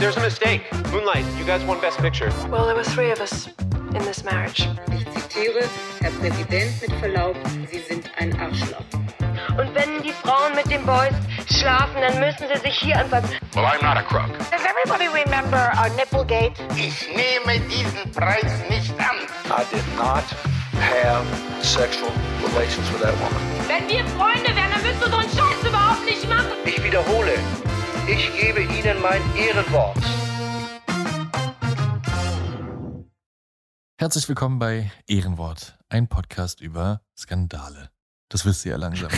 There's a mistake. Moonlight, you guys won Best Picture. Well, there were three of us in this marriage. Ich zitiere, Herr Präsident, mit Verlaub, Sie sind ein Arschloch. Und wenn die Frauen mit den Boys schlafen, dann müssen sie sich hier anfassen. Well, I'm not a crook. Does everybody remember our Nipplegate? Ich nehme diesen Preis nicht an. I did not have sexual relations with that woman. Wenn wir Freunde wären, dann würdest du so einen Scheiß überhaupt nicht machen. Ich wiederhole, ich gebe Ihnen mein Ehrenwort. Herzlich willkommen bei Ehrenwort, ein Podcast über Skandale. Das wisst ihr ja langsam.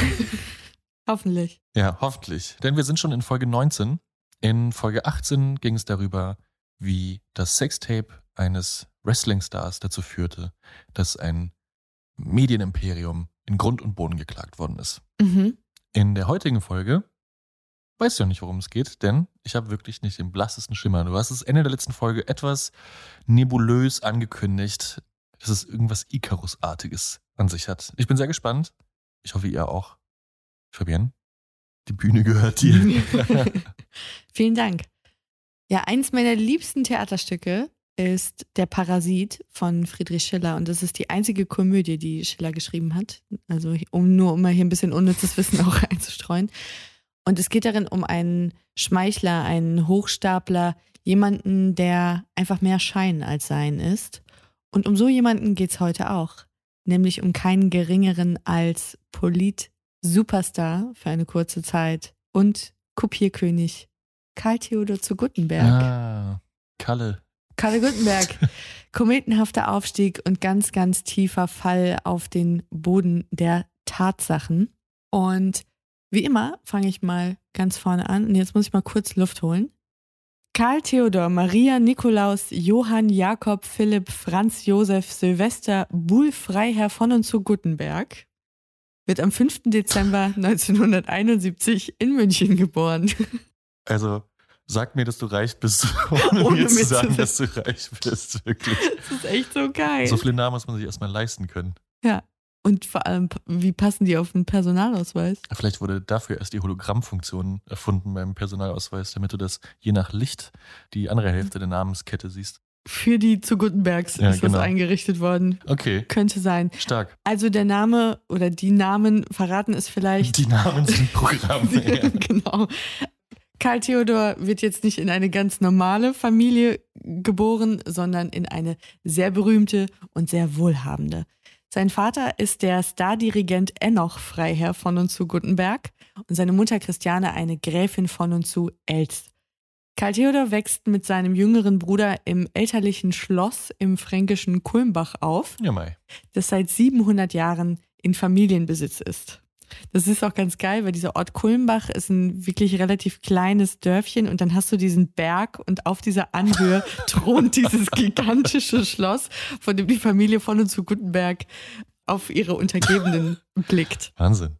Hoffentlich. ja, hoffentlich. Denn wir sind schon in Folge 19. In Folge 18 ging es darüber, wie das Sextape eines Wrestling-Stars dazu führte, dass ein Medienimperium in Grund und Boden geklagt worden ist. Mhm. In der heutigen Folge weiß ich noch nicht, worum es geht, denn ich habe wirklich nicht den blassesten Schimmer. Du hast es Ende der letzten Folge etwas nebulös angekündigt, dass es irgendwas Icarus-artiges an sich hat. Ich bin sehr gespannt. Ich hoffe, ihr auch. Fabienne, die Bühne gehört dir. Vielen Dank. Ja, eins meiner liebsten Theaterstücke ist Der Parasit von Friedrich Schiller und das ist die einzige Komödie, die Schiller geschrieben hat. Also um nur um mal hier ein bisschen unnützes Wissen auch einzustreuen. Und es geht darin um einen Schmeichler, einen Hochstapler, jemanden, der einfach mehr Schein als Sein ist. Und um so jemanden geht's heute auch. Nämlich um keinen geringeren als Polit-Superstar für eine kurze Zeit und Kopierkönig Karl Theodor zu Guttenberg. ah, Kalle. Karl Guttenberg. Kometenhafter Aufstieg und ganz, ganz tiefer Fall auf den Boden der Tatsachen. Und wie immer fange ich mal ganz vorne an und jetzt muss ich mal kurz Luft holen. Karl Theodor, Maria, Nikolaus, Johann, Jakob, Philipp, Franz, Josef, Silvester, Buhl, Freiherr von und zu Guttenberg wird am 5. Dezember 1971 in München geboren. Also sag mir, dass du reich bist, ohne, Ohne mir zu sagen. dass du reich bist. Wirklich. Das ist echt so geil. So viele Namen muss man sich erstmal leisten können. Ja. Und vor allem, wie passen die auf einen Personalausweis? Vielleicht wurde dafür erst die Hologrammfunktion erfunden beim Personalausweis, damit du das je nach Licht die andere Hälfte der Namenskette siehst. Für die zu Gutenbergs Ja, ist das genau. eingerichtet worden. Okay, Könnte sein. stark. Also der Name oder die Namen verraten es vielleicht. Die Namen sind Programme. ja. genau. Karl Theodor wird jetzt nicht in eine ganz normale Familie geboren, sondern in eine sehr berühmte und sehr wohlhabende. Sein Vater ist der Stardirigent Enoch Freiherr von und zu Guttenberg und seine Mutter Christiane eine Gräfin von und zu Elst. Karl Theodor wächst mit seinem jüngeren Bruder im elterlichen Schloss im fränkischen Kulmbach auf Ja, das seit 700 Jahren in Familienbesitz ist. Das ist auch ganz geil, weil dieser Ort Kulmbach ist ein wirklich relativ kleines Dörfchen und dann hast du diesen Berg und auf dieser Anhöhe thront dieses gigantische Schloss, von dem die Familie von und zu Gutenberg auf ihre Untergebenen blickt. Wahnsinn.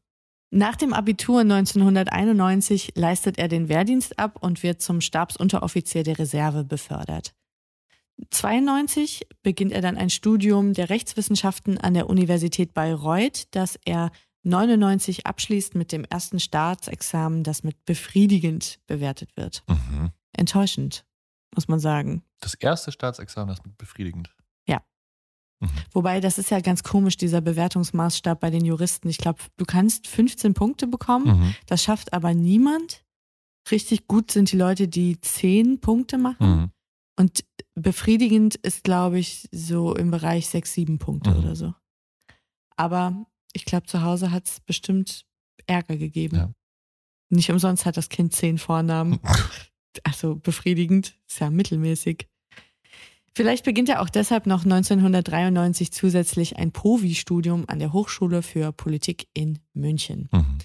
Nach dem Abitur 1991 leistet er den Wehrdienst ab und wird zum Stabsunteroffizier der Reserve befördert. 92 beginnt er dann ein Studium der Rechtswissenschaften an der Universität Bayreuth, das er 99 abschließt mit dem ersten Staatsexamen, das mit befriedigend bewertet wird. Mhm. Enttäuschend, muss man sagen. Das erste Staatsexamen, das mit befriedigend. Ja. Mhm. Wobei, das ist ja ganz komisch, dieser Bewertungsmaßstab bei den Juristen. Ich glaube, du kannst 15 Punkte bekommen. Mhm. Das schafft aber niemand. Richtig gut sind die Leute, die 10 Punkte machen. Mhm. Und befriedigend ist, glaube ich, so im Bereich 6, 7 Punkte Mhm. oder so. Aber ich glaube, zu Hause hat es bestimmt Ärger gegeben. Ja. Nicht umsonst hat das Kind 10 Vornamen. Also befriedigend, ist ja mittelmäßig. Vielleicht beginnt er auch deshalb noch 1993 zusätzlich ein Provi-Studium an der Hochschule für Politik in München. Mhm.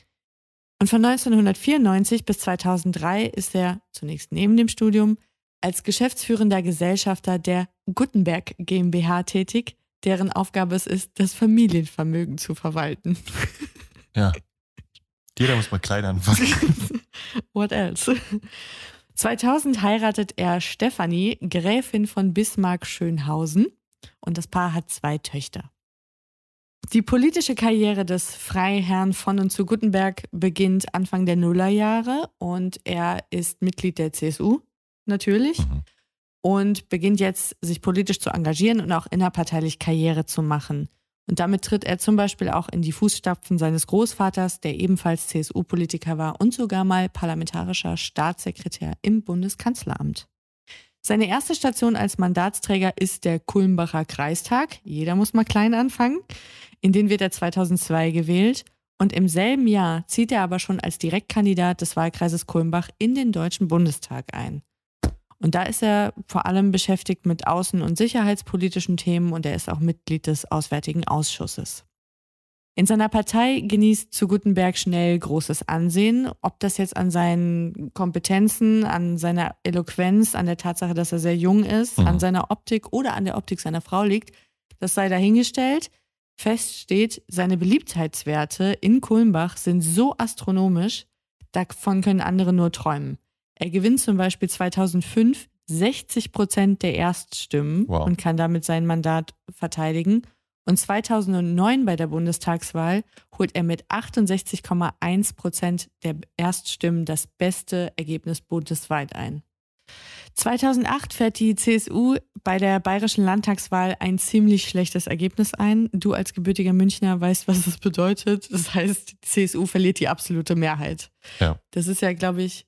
Und von 1994 bis 2003 ist er zunächst neben dem Studium als geschäftsführender Gesellschafter der Gutenberg GmbH tätig, deren Aufgabe es ist, das Familienvermögen zu verwalten. Ja. Jeder muss mal klein anfangen. What else? 2000 heiratet er Stefanie, Gräfin von Bismarck-Schönhausen, und das Paar hat zwei Töchter. Die politische Karriere des Freiherrn von und zu Gutenberg beginnt Anfang der Nullerjahre und er ist Mitglied der CSU, natürlich, Mhm. Und beginnt jetzt, sich politisch zu engagieren und auch innerparteilich Karriere zu machen. Und damit tritt er zum Beispiel auch in die Fußstapfen seines Großvaters, der ebenfalls CSU-Politiker war und sogar mal parlamentarischer Staatssekretär im Bundeskanzleramt. Seine erste Station als Mandatsträger ist der Kulmbacher Kreistag. Jeder muss mal klein anfangen. In den wird er 2002 gewählt. Und im selben Jahr zieht er aber schon als Direktkandidat des Wahlkreises Kulmbach in den Deutschen Bundestag ein. Und da ist er vor allem beschäftigt mit außen- und sicherheitspolitischen Themen und er ist auch Mitglied des Auswärtigen Ausschusses. In seiner Partei genießt zu Gutenberg schnell großes Ansehen. Ob das jetzt an seinen Kompetenzen, an seiner Eloquenz, an der Tatsache, dass er sehr jung ist, Mhm. an seiner Optik oder an der Optik seiner Frau liegt, das sei dahingestellt. Fest steht, seine Beliebtheitswerte in Kulmbach sind so astronomisch, davon können andere nur träumen. Er gewinnt zum Beispiel 2005 60 Prozent der Erststimmen Wow. und kann damit sein Mandat verteidigen. Und 2009 bei der Bundestagswahl holt er mit 68,1 Prozent der Erststimmen das beste Ergebnis bundesweit ein. 2008 fährt die CSU bei der bayerischen Landtagswahl ein ziemlich schlechtes Ergebnis ein. Du als gebürtiger Münchner weißt, was das bedeutet. Das heißt, die CSU verliert die absolute Mehrheit. Ja. Das ist ja, glaube ich,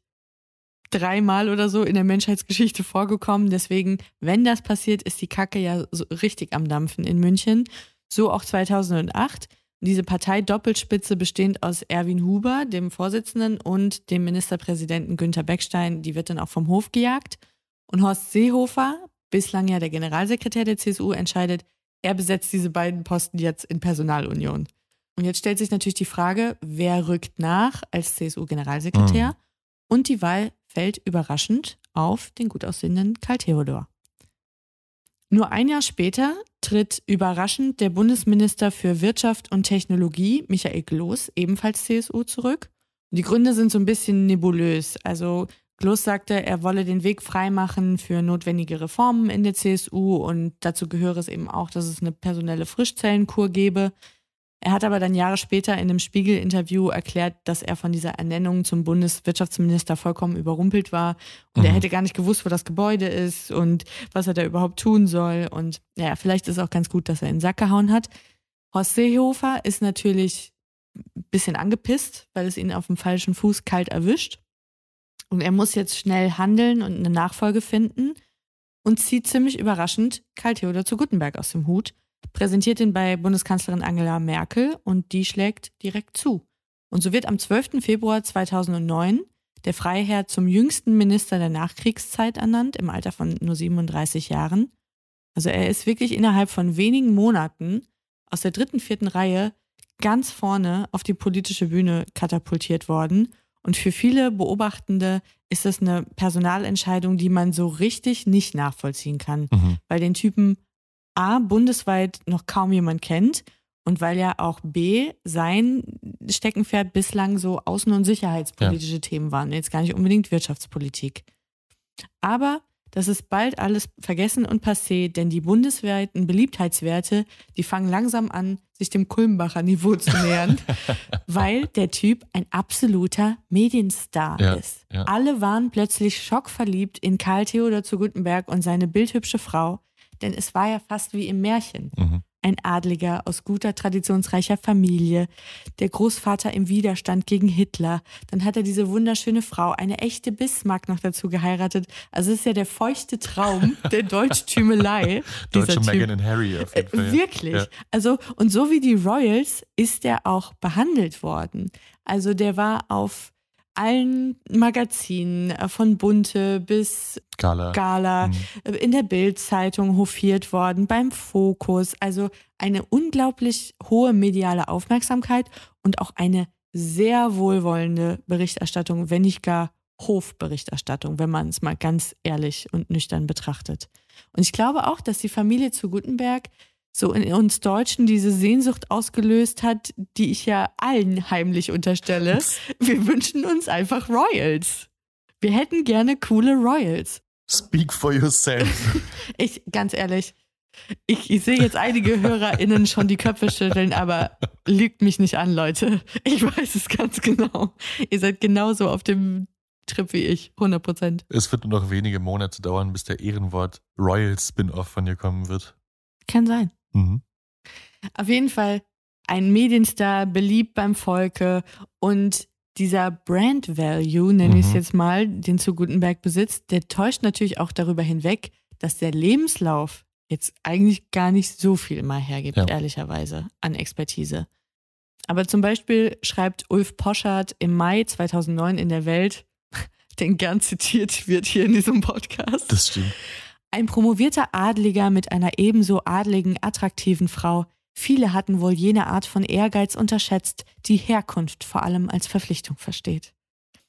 dreimal oder so in der Menschheitsgeschichte vorgekommen. Deswegen, wenn das passiert, ist die Kacke ja so richtig am Dampfen in München. So auch 2008. Diese Partei-Doppelspitze bestehend aus Erwin Huber, dem Vorsitzenden, und dem Ministerpräsidenten Günther Beckstein, die wird dann auch vom Hof gejagt. Und Horst Seehofer, bislang ja der Generalsekretär der CSU, entscheidet, er besetzt diese beiden Posten jetzt in Personalunion. Und jetzt stellt sich natürlich die Frage, wer rückt nach als CSU-Generalsekretär? Mhm. Und die Wahl fällt überraschend auf den gut aussehenden Karl Theodor. Nur ein Jahr später tritt überraschend der Bundesminister für Wirtschaft und Technologie, Michael Gloß, ebenfalls CSU, zurück. Die Gründe sind so ein bisschen nebulös. Also Gloß sagte, er wolle den Weg freimachen für notwendige Reformen in der CSU und dazu gehöre es eben auch, dass es eine personelle Frischzellenkur gebe. Er hat aber dann Jahre später in einem Spiegel-Interview erklärt, dass er von dieser Ernennung zum Bundeswirtschaftsminister vollkommen überrumpelt war und er Mhm. hätte gar nicht gewusst, wo das Gebäude ist und was er da überhaupt tun soll. Und ja, vielleicht ist es auch ganz gut, dass er in den Sack gehauen hat. Horst Seehofer ist natürlich ein bisschen angepisst, weil es ihn auf dem falschen Fuß kalt erwischt. Und er muss jetzt schnell handeln und eine Nachfolge finden und zieht ziemlich überraschend Karl Theodor zu Gutenberg aus dem Hut, präsentiert ihn bei Bundeskanzlerin Angela Merkel und die schlägt direkt zu. Und so wird am 12. Februar 2009 der Freiherr zum jüngsten Minister der Nachkriegszeit ernannt, im Alter von nur 37 Jahren. Also er ist wirklich innerhalb von wenigen Monaten aus der dritten, vierten Reihe ganz vorne auf die politische Bühne katapultiert worden. Und für viele Beobachtende ist das eine Personalentscheidung, die man so richtig nicht nachvollziehen kann, Mhm. weil den Typen A bundesweit noch kaum jemand kennt und weil ja auch B sein Steckenpferd bislang so außen- und sicherheitspolitische Themen waren, jetzt gar nicht unbedingt Wirtschaftspolitik. Aber das ist bald alles vergessen und passé, denn die bundesweiten Beliebtheitswerte, die fangen langsam an, sich dem Kulmbacher Niveau zu nähern, weil der Typ ein absoluter Medienstar Ja, ist. ja. Alle waren plötzlich schockverliebt in Karl Theodor zu Gutenberg und seine bildhübsche Frau, denn es war ja fast wie im Märchen. Mhm. Ein Adliger aus guter, traditionsreicher Familie, der Großvater im Widerstand gegen Hitler. Dann hat er diese wunderschöne Frau, eine echte Bismarck noch dazu geheiratet. Also es ist ja der feuchte Traum der Deutschtümelei. Deutsche. Meghan und Harry auf jeden Fall. Äh. Wirklich. Ja. Also, und so wie die Royals ist er auch behandelt worden. Also, der war auf allen Magazinen, äh, von Bunte bis Gala. Gala, Mhm. äh, in der Bild-Zeitung hofiert worden, beim Fokus. Also eine unglaublich hohe mediale Aufmerksamkeit und auch eine sehr wohlwollende Berichterstattung, wenn nicht gar Hofberichterstattung, wenn man es mal ganz ehrlich und nüchtern betrachtet. Und ich glaube auch, dass die Familie zu Gutenberg so in uns Deutschen diese Sehnsucht ausgelöst hat, die ich ja allen heimlich unterstelle. Wir wünschen uns einfach Royals. Wir hätten gerne coole Royals. Speak for yourself. Ich, ganz ehrlich, ich, ich sehe jetzt einige HörerInnen schon die Köpfe schütteln, aber lügt mich nicht an, Leute. Ich weiß es ganz genau. Ihr seid genauso auf dem Trip wie ich, 100 Prozent. Es wird nur noch wenige Monate dauern, bis der Ehrenwort Royal Spin-off von dir kommen wird. Kann sein. Mhm. Auf jeden Fall ein Medienstar, beliebt beim Volke und dieser Brand Value, nenne ich es Mhm. jetzt mal, den zu Gutenberg besitzt, der täuscht natürlich auch darüber hinweg, dass der Lebenslauf jetzt eigentlich gar nicht so viel mal hergibt, Ja. ehrlicherweise, an Expertise. Aber zum Beispiel schreibt Ulf Poschardt im Mai 2009 in der Welt, den gern zitiert wird hier in diesem Podcast. Das stimmt. Ein promovierter Adliger mit einer ebenso adligen, attraktiven Frau. Viele hatten wohl jene Art von Ehrgeiz unterschätzt, die Herkunft vor allem als Verpflichtung versteht.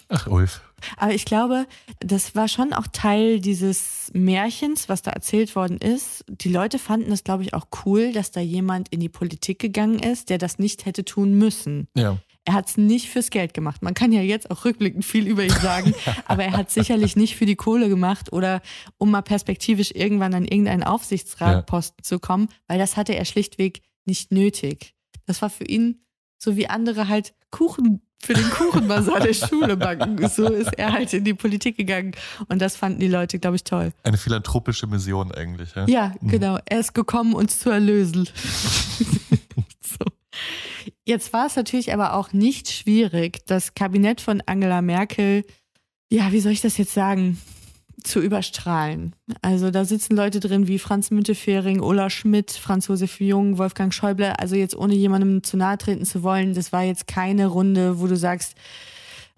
Ach, Ulf. Aber ich glaube, das war schon auch Teil dieses Märchens, was da erzählt worden ist. Die Leute fanden es, glaube ich, auch cool, dass da jemand in die Politik gegangen ist, der das nicht hätte tun müssen. Ja. Er hat es nicht fürs Geld gemacht. Man kann ja jetzt auch rückblickend viel über ihn sagen, aber er hat sicherlich nicht für die Kohle gemacht oder um mal perspektivisch irgendwann an irgendeinen Aufsichtsratposten zu kommen, weil das hatte er schlichtweg nicht nötig. Das war für ihn so wie andere halt Kuchen für den Kuchenbasar der Schule backen. So ist er halt in die Politik gegangen und das fanden die Leute, glaube ich, toll. Eine philanthropische Mission eigentlich. Ja, Ja, Mhm. genau. Er ist gekommen, uns zu erlösen. Jetzt war es natürlich aber auch nicht schwierig, das Kabinett von Angela Merkel, ja, wie soll ich das jetzt sagen, zu überstrahlen. Also da sitzen Leute drin wie Franz Müntefering, Ola Schmidt, Franz Josef Jung, Wolfgang Schäuble. Also jetzt ohne jemandem zu nahe treten zu wollen, das war jetzt keine Runde, wo du sagst,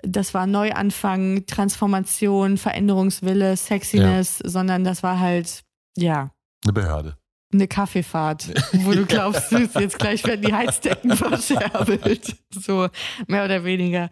das war Neuanfang, Transformation, Veränderungswille, Sexiness, sondern das war halt, ja, Eine Behörde. Eine Kaffeefahrt, wo du glaubst, du, jetzt gleich werden die Heizdecken verscherbelt. So, mehr oder weniger.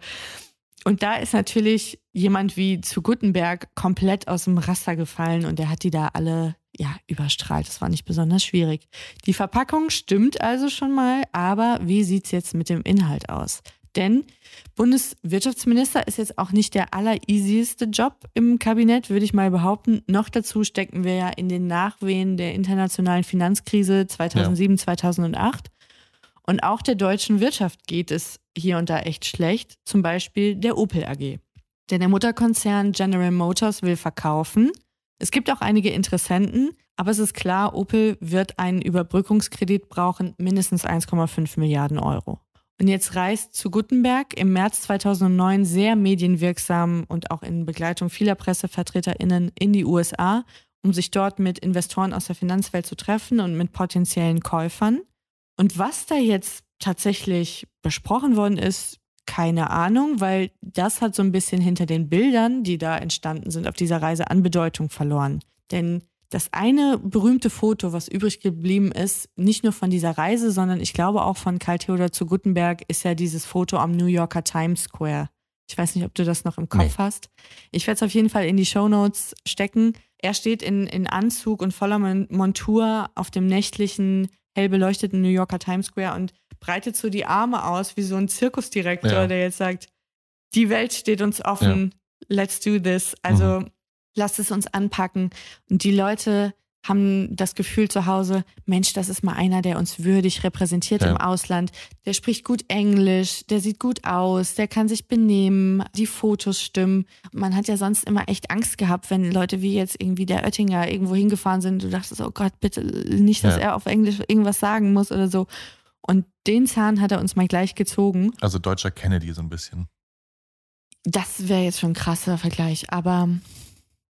Und da ist natürlich jemand wie zu Gutenberg komplett aus dem Raster gefallen und der hat die da alle ja, überstrahlt. Das war nicht besonders schwierig. Die Verpackung stimmt also schon mal, aber wie sieht's jetzt mit dem Inhalt aus? Denn Bundeswirtschaftsminister ist jetzt auch nicht der allereasieste Job im Kabinett, würde ich mal behaupten. Noch dazu stecken wir ja in den Nachwehen der internationalen Finanzkrise 2007, 2008. Und auch der deutschen Wirtschaft geht es hier und da echt schlecht. Zum Beispiel der Opel AG. Denn der Mutterkonzern General Motors will verkaufen. Es gibt auch einige Interessenten, aber es ist klar, Opel wird einen Überbrückungskredit brauchen, mindestens 1,5 Milliarden Euro. Und jetzt reist zu Gutenberg im März 2009 sehr medienwirksam und auch in Begleitung vieler PressevertreterInnen in die USA, um sich dort mit Investoren aus der Finanzwelt zu treffen und mit potenziellen Käufern. Und was da jetzt tatsächlich besprochen worden ist, keine Ahnung, weil das hat so ein bisschen hinter den Bildern, die da entstanden sind auf dieser Reise, an Bedeutung verloren. Denn das eine berühmte Foto, was übrig geblieben ist, nicht nur von dieser Reise, sondern ich glaube auch von Karl Theodor zu Gutenberg, ist ja dieses Foto am New Yorker Times Square. Ich weiß nicht, ob du das noch im Kopf Nee. hast. Ich werde es auf jeden Fall in die Shownotes stecken. Er steht in, in Anzug und voller Mon- Montur auf dem nächtlichen, hell beleuchteten New Yorker Times Square und breitet so die Arme aus wie so ein Zirkusdirektor, Ja. der jetzt sagt, die Welt steht uns offen, let's do this. Also lasst es uns anpacken. Und die Leute haben das Gefühl zu Hause, Mensch, das ist mal einer, der uns würdig repräsentiert Ja. im Ausland. Der spricht gut Englisch, der sieht gut aus, der kann sich benehmen, die Fotos stimmen. Man hat ja sonst immer echt Angst gehabt, wenn Leute wie jetzt irgendwie der Oettinger irgendwo hingefahren sind. Du dachtest, oh Gott, bitte nicht, dass Ja. er auf Englisch irgendwas sagen muss oder so. Und den Zahn hat er uns mal gleich gezogen. Also deutscher Kennedy so ein bisschen. Das wäre jetzt schon ein krasser Vergleich, aber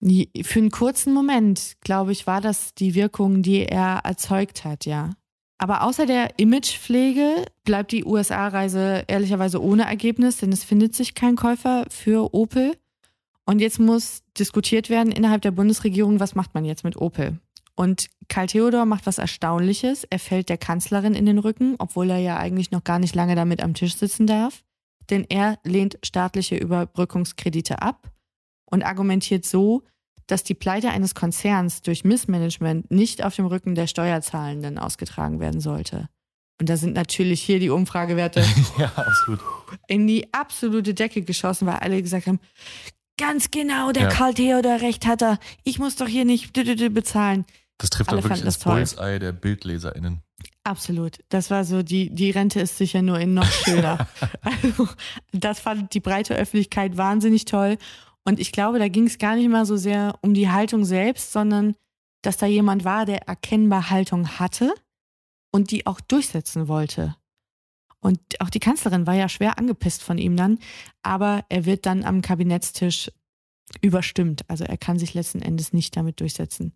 für einen kurzen Moment, glaube ich, war das die Wirkung, die er erzeugt hat, ja. Aber außer der Imagepflege bleibt die USA-Reise ehrlicherweise ohne Ergebnis, denn es findet sich kein Käufer für Opel. Und jetzt muss diskutiert werden innerhalb der Bundesregierung, was macht man jetzt mit Opel? Und Karl Theodor macht was Erstaunliches. Er fällt der Kanzlerin in den Rücken, obwohl er ja eigentlich noch gar nicht lange damit am Tisch sitzen darf. denn er lehnt staatliche Überbrückungskredite ab und argumentiert so, dass die Pleite eines Konzerns durch Missmanagement nicht auf dem Rücken der Steuerzahlenden ausgetragen werden sollte. Und da sind natürlich hier die Umfragewerte ja, in die absolute Decke geschossen, weil alle gesagt haben, ganz genau, der Ja. Karl Theodor recht hat er. Ich muss doch hier nicht bezahlen. Das trifft Alle doch wirklich das. Bullseye der BildleserInnen. Absolut. Das war so, die, die Rente ist sicher nur in noch schöner. also, das fand die breite Öffentlichkeit wahnsinnig toll. Und ich glaube, da ging es gar nicht mal so sehr um die Haltung selbst, sondern dass da jemand war, der erkennbar Haltung hatte und die auch durchsetzen wollte. Und auch die Kanzlerin war ja schwer angepisst von ihm dann, aber er wird dann am Kabinettstisch überstimmt. Also er kann sich letzten Endes nicht damit durchsetzen.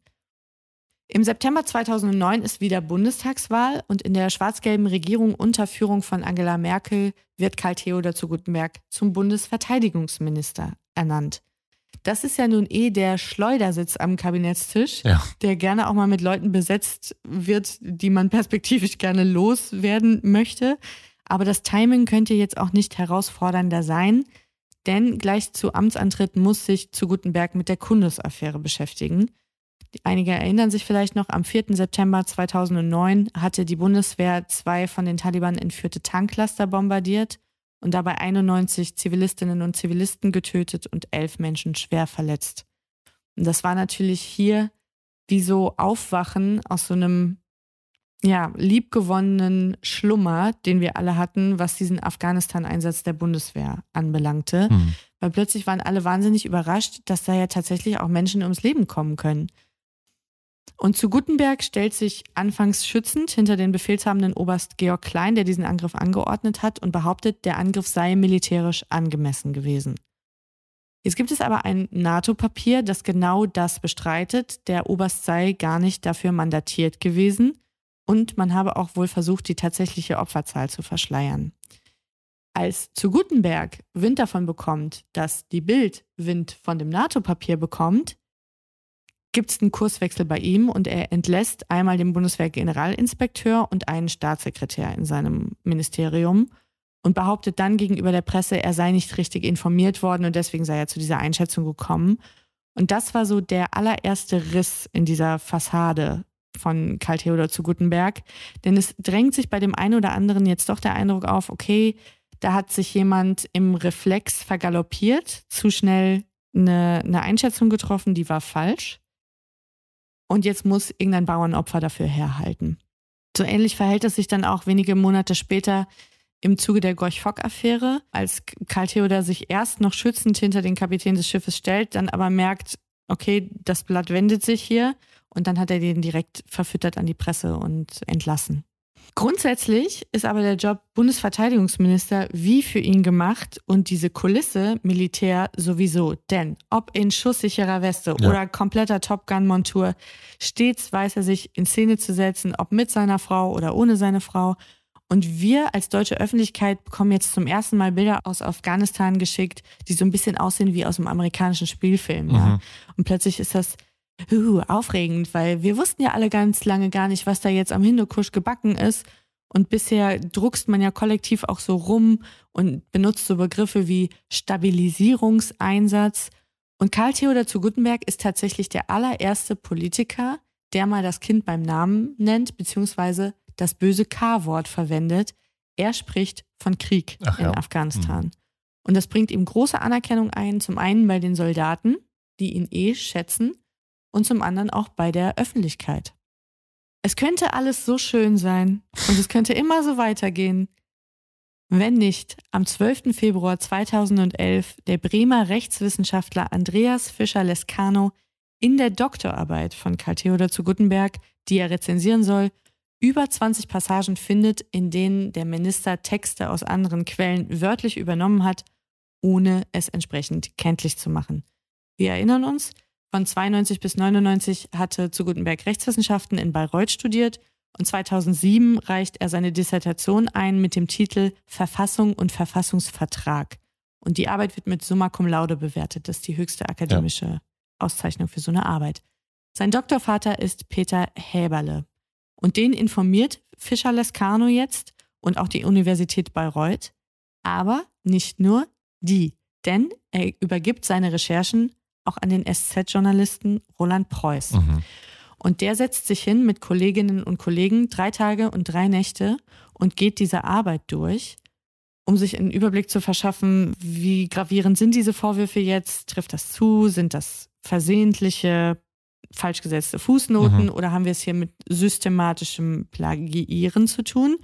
Im September 2009 ist wieder Bundestagswahl und in der schwarz-gelben Regierung unter Führung von Angela Merkel wird Karl Theodor zu Gutenberg zum Bundesverteidigungsminister ernannt. Das ist ja nun eh der Schleudersitz am Kabinettstisch, Ja. der gerne auch mal mit Leuten besetzt wird, die man perspektivisch gerne loswerden möchte. Aber das Timing könnte jetzt auch nicht herausfordernder sein, denn gleich zu Amtsantritt muss sich zu Gutenberg mit der Kundesaffäre beschäftigen. Einige erinnern sich vielleicht noch, am 4. September 2009 hatte die Bundeswehr zwei von den Taliban entführte Tanklaster bombardiert und dabei 91 Zivilistinnen und Zivilisten getötet und elf Menschen schwer verletzt. Und das war natürlich hier wie so Aufwachen aus so einem ja, liebgewonnenen Schlummer, den wir alle hatten, was diesen Afghanistan-Einsatz der Bundeswehr anbelangte. Hm. Weil plötzlich waren alle wahnsinnig überrascht, dass da ja tatsächlich auch Menschen ums Leben kommen können. Und zu Gutenberg stellt sich anfangs schützend hinter den befehlshabenden Oberst Georg Klein, der diesen Angriff angeordnet hat und behauptet, der Angriff sei militärisch angemessen gewesen. Jetzt gibt es aber ein NATO-Papier, das genau das bestreitet. Der Oberst sei gar nicht dafür mandatiert gewesen und man habe auch wohl versucht, die tatsächliche Opferzahl zu verschleiern. Als zu Gutenberg Wind davon bekommt, dass die Bild Wind von dem NATO-Papier bekommt, gibt es einen Kurswechsel bei ihm und er entlässt einmal den Bundeswehr-Generalinspekteur und einen Staatssekretär in seinem Ministerium und behauptet dann gegenüber der Presse, er sei nicht richtig informiert worden und deswegen sei er zu dieser Einschätzung gekommen. Und das war so der allererste Riss in dieser Fassade von Karl Theodor zu Gutenberg. Denn es drängt sich bei dem einen oder anderen jetzt doch der Eindruck auf, okay, da hat sich jemand im Reflex vergaloppiert, zu schnell eine, eine Einschätzung getroffen, die war falsch. Und jetzt muss irgendein Bauernopfer dafür herhalten. So ähnlich verhält es sich dann auch wenige Monate später im Zuge der Gorch-Fock-Affäre, als Karl Theodor sich erst noch schützend hinter den Kapitän des Schiffes stellt, dann aber merkt, okay, das Blatt wendet sich hier und dann hat er den direkt verfüttert an die Presse und entlassen. Grundsätzlich ist aber der Job Bundesverteidigungsminister wie für ihn gemacht und diese Kulisse Militär sowieso. Denn ob in schusssicherer Weste Ja. oder kompletter Top Gun-Montur, stets weiß er sich in Szene zu setzen, ob mit seiner Frau oder ohne seine Frau. Und wir als deutsche Öffentlichkeit bekommen jetzt zum ersten Mal Bilder aus Afghanistan geschickt, die so ein bisschen aussehen wie aus einem amerikanischen Spielfilm. Ja. Mhm. Und plötzlich ist das uh, aufregend, weil wir wussten ja alle ganz lange gar nicht, was da jetzt am Hindukusch gebacken ist. Und bisher druckst man ja kollektiv auch so rum und benutzt so Begriffe wie Stabilisierungseinsatz. Und Karl Theodor zu Gutenberg ist tatsächlich der allererste Politiker, der mal das Kind beim Namen nennt, beziehungsweise das böse K-Wort verwendet. Er spricht von Krieg Ach in ja. Afghanistan. Und das bringt ihm große Anerkennung ein, zum einen bei den Soldaten, die ihn eh schätzen, und zum anderen auch bei der Öffentlichkeit. Es könnte alles so schön sein und es könnte immer so weitergehen, wenn nicht am 12. Februar 2011 der Bremer Rechtswissenschaftler Andreas Fischer-Lescano in der Doktorarbeit von Karl Theodor zu Guttenberg, die er rezensieren soll, über 20 Passagen findet, in denen der Minister Texte aus anderen Quellen wörtlich übernommen hat, ohne es entsprechend kenntlich zu machen. Wir erinnern uns, von 92 bis 99 hatte zu Gutenberg Rechtswissenschaften in Bayreuth studiert und 2007 reicht er seine Dissertation ein mit dem Titel Verfassung und Verfassungsvertrag. Und die Arbeit wird mit Summa Cum Laude bewertet. Das ist die höchste akademische Auszeichnung für so eine Arbeit. Sein Doktorvater ist Peter Häberle. Und den informiert Fischer Lescano jetzt und auch die Universität Bayreuth. Aber nicht nur die, denn er übergibt seine Recherchen auch an den SZ-Journalisten Roland Preuß. Mhm. Und der setzt sich hin mit Kolleginnen und Kollegen drei Tage und drei Nächte und geht diese Arbeit durch, um sich einen Überblick zu verschaffen, wie gravierend sind diese Vorwürfe jetzt, trifft das zu, sind das versehentliche, falsch gesetzte Fußnoten Mhm. oder haben wir es hier mit systematischem Plagiieren zu tun?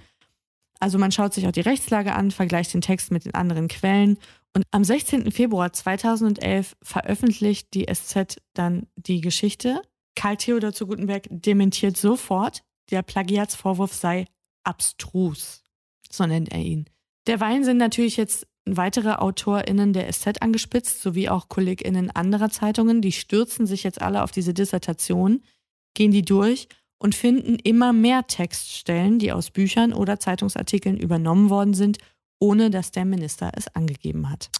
Also man schaut sich auch die Rechtslage an, vergleicht den Text mit den anderen Quellen und am 16. Februar 2011 veröffentlicht die SZ dann die Geschichte. Karl Theodor zu Gutenberg dementiert sofort, der Plagiatsvorwurf sei abstrus. So nennt er ihn. Derweil sind natürlich jetzt weitere AutorInnen der SZ angespitzt, sowie auch KollegInnen anderer Zeitungen. Die stürzen sich jetzt alle auf diese Dissertation, gehen die durch und finden immer mehr Textstellen, die aus Büchern oder Zeitungsartikeln übernommen worden sind, ohne dass der Minister es angegeben hat.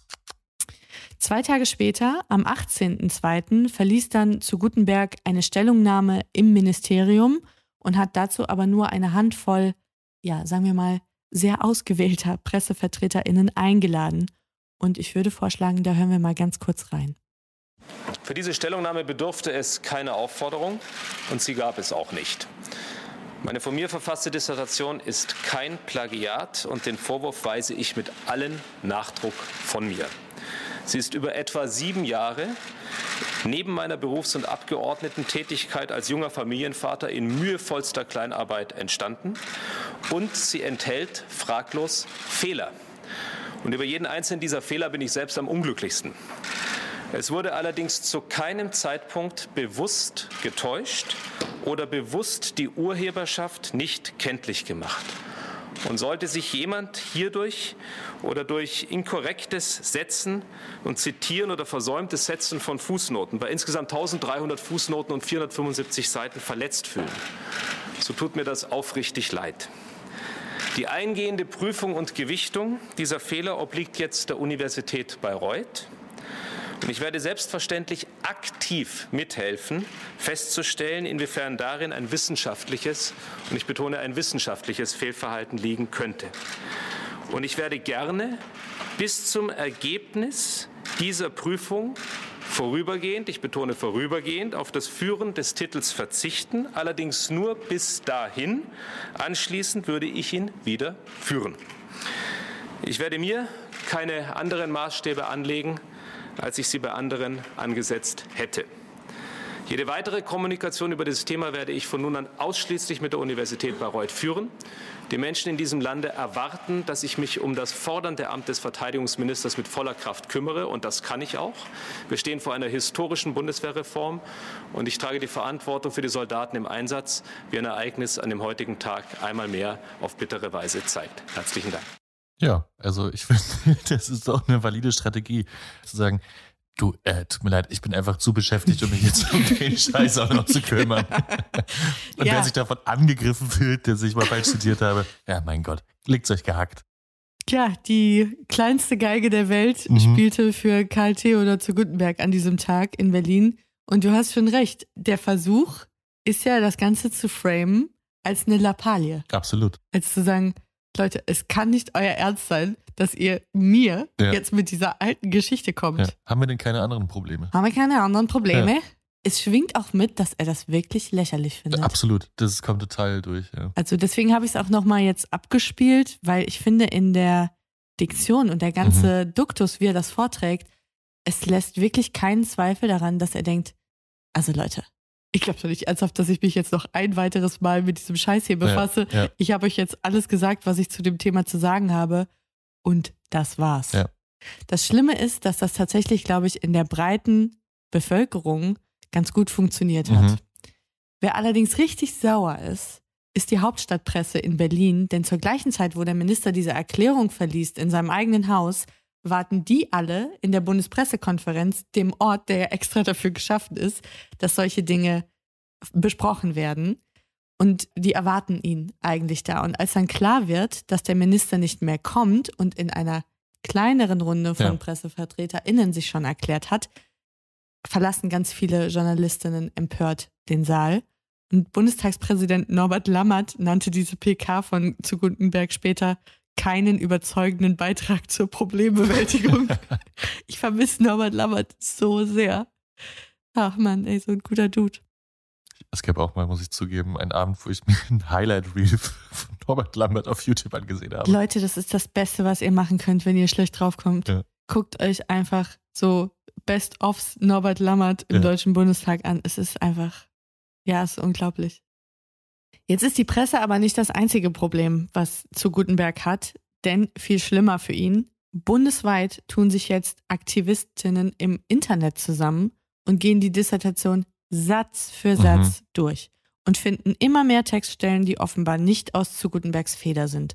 Zwei Tage später, am 18.02., verließ dann zu Gutenberg eine Stellungnahme im Ministerium und hat dazu aber nur eine Handvoll, ja, sagen wir mal, sehr ausgewählter PressevertreterInnen eingeladen. Und ich würde vorschlagen, da hören wir mal ganz kurz rein. Für diese Stellungnahme bedurfte es keine Aufforderung und sie gab es auch nicht. Meine von mir verfasste Dissertation ist kein Plagiat und den Vorwurf weise ich mit allen Nachdruck von mir. Sie ist über etwa sieben Jahre neben meiner Berufs- und Abgeordnetentätigkeit als junger Familienvater in mühevollster Kleinarbeit entstanden und sie enthält fraglos Fehler. Und über jeden einzelnen dieser Fehler bin ich selbst am unglücklichsten. Es wurde allerdings zu keinem Zeitpunkt bewusst getäuscht oder bewusst die Urheberschaft nicht kenntlich gemacht. Und sollte sich jemand hierdurch oder durch inkorrektes Setzen und Zitieren oder versäumtes Setzen von Fußnoten bei insgesamt 1300 Fußnoten und 475 Seiten verletzt fühlen, so tut mir das aufrichtig leid. Die eingehende Prüfung und Gewichtung dieser Fehler obliegt jetzt der Universität Bayreuth. Und ich werde selbstverständlich aktiv mithelfen, festzustellen, inwiefern darin ein wissenschaftliches, und ich betone ein wissenschaftliches Fehlverhalten liegen könnte. Und ich werde gerne bis zum Ergebnis dieser Prüfung vorübergehend, ich betone vorübergehend, auf das Führen des Titels verzichten, allerdings nur bis dahin. Anschließend würde ich ihn wieder führen. Ich werde mir keine anderen Maßstäbe anlegen, als ich sie bei anderen angesetzt hätte. Jede weitere Kommunikation über dieses Thema werde ich von nun an ausschließlich mit der Universität Bayreuth führen. Die Menschen in diesem Lande erwarten, dass ich mich um das fordernde Amt des Verteidigungsministers mit voller Kraft kümmere, und das kann ich auch. Wir stehen vor einer historischen Bundeswehrreform, und ich trage die Verantwortung für die Soldaten im Einsatz, wie ein Ereignis an dem heutigen Tag einmal mehr auf bittere Weise zeigt. Herzlichen Dank. Ja, also ich finde, das ist auch eine valide Strategie, zu sagen, du, äh, tut mir leid, ich bin einfach zu beschäftigt, um mich jetzt um den Scheiß auch noch zu kümmern. Und Ja. wer sich davon angegriffen fühlt, der sich mal falsch zitiert habe, ja, mein Gott, liegt's euch gehackt. Ja, die kleinste Geige der Welt Mhm. spielte für Karl Theodor zu Gutenberg an diesem Tag in Berlin. Und du hast schon recht, der Versuch ist ja, das Ganze zu framen als eine Lappalie. Absolut. Als zu sagen, Leute, es kann nicht euer Ernst sein, dass ihr mir Ja. jetzt mit dieser alten Geschichte kommt. Ja. Haben wir denn keine anderen Probleme? Haben wir keine anderen Probleme? Es schwingt auch mit, dass er das wirklich lächerlich findet. Absolut, das kommt total durch, ja. Also deswegen habe ich es auch nochmal jetzt abgespielt, weil ich finde in der Diktion und der ganze Mhm. Duktus, wie er das vorträgt, es lässt wirklich keinen Zweifel daran, dass er denkt, also Leute, ich glaube doch nicht ernsthaft, dass ich mich jetzt noch ein weiteres Mal mit diesem Scheiß hier befasse. Ja, ja. Ich habe euch jetzt alles gesagt, was ich zu dem Thema zu sagen habe und das war's. Ja. Das Schlimme ist, dass das tatsächlich, glaube ich, in der breiten Bevölkerung ganz gut funktioniert hat. Mhm. Wer allerdings richtig sauer ist, ist die Hauptstadtpresse in Berlin, denn zur gleichen Zeit, wo der Minister diese Erklärung verliest in seinem eigenen Haus, warten die alle in der Bundespressekonferenz, dem Ort, der ja extra dafür geschaffen ist, dass solche Dinge besprochen werden. Und die erwarten ihn eigentlich da. Und als dann klar wird, dass der Minister nicht mehr kommt und in einer kleineren Runde von Ja. PressevertreterInnen sich schon erklärt hat, verlassen ganz viele Journalistinnen empört den Saal. Und Bundestagspräsident Norbert Lammert nannte diese PK von zu Gutenberg später keinen überzeugenden Beitrag zur Problembewältigung. ich vermisse Norbert Lammert so sehr. Ach man, ey, so ein guter Dude. Es gab auch mal, muss ich zugeben, einen Abend, wo ich mir ein Highlight-Reel von Norbert Lambert auf YouTube angesehen habe. Leute, das ist das Beste, was ihr machen könnt, wenn ihr schlecht draufkommt. Ja. Guckt euch einfach so Best-ofs Norbert Lammert im Ja. Deutschen Bundestag an. Es ist einfach, ja, es ist unglaublich. Jetzt ist die Presse aber nicht das einzige Problem, was zu Gutenberg hat, denn viel schlimmer für ihn. Bundesweit tun sich jetzt Aktivistinnen im Internet zusammen und gehen die Dissertation Satz für Mhm. Satz durch und finden immer mehr Textstellen, die offenbar nicht aus zu Gutenbergs Feder sind.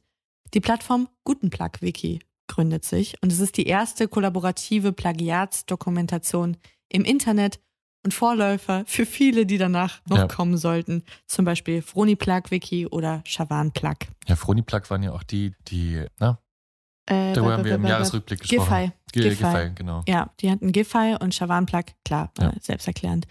Die Plattform Gutenplug Wiki gründet sich und es ist die erste kollaborative Plagiatsdokumentation im Internet und Vorläufer für viele, die danach noch Ja. kommen sollten, zum Beispiel Froniplug Wiki oder Shavan Plug. Ja, Froniplug waren ja auch die, die, na, Äh, darüber haben wir im Jahresrückblick gesprochen. Giffey. Ge- Giffey. Giffey, genau. Ja, die hatten Giffey und Shavan Plug, klar, Ja. äh, selbsterklärend.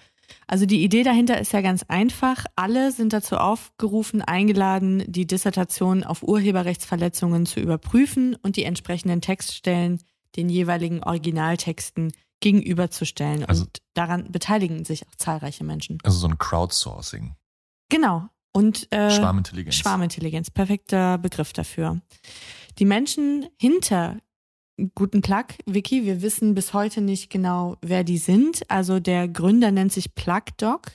Also die Idee dahinter ist ja ganz einfach. Alle sind dazu aufgerufen, eingeladen, die Dissertation auf Urheberrechtsverletzungen zu überprüfen und die entsprechenden Textstellen den jeweiligen Originaltexten gegenüberzustellen. Also- und daran beteiligen sich auch zahlreiche Menschen. Also so ein Crowdsourcing. Genau. Und äh, Schwarmintelligenz. Schwarmintelligenz, perfekter Begriff dafür. Die Menschen hinter Guten Plug, Wiki, wir wissen bis heute nicht genau, wer die sind. Also der Gründer nennt sich PlugDoc,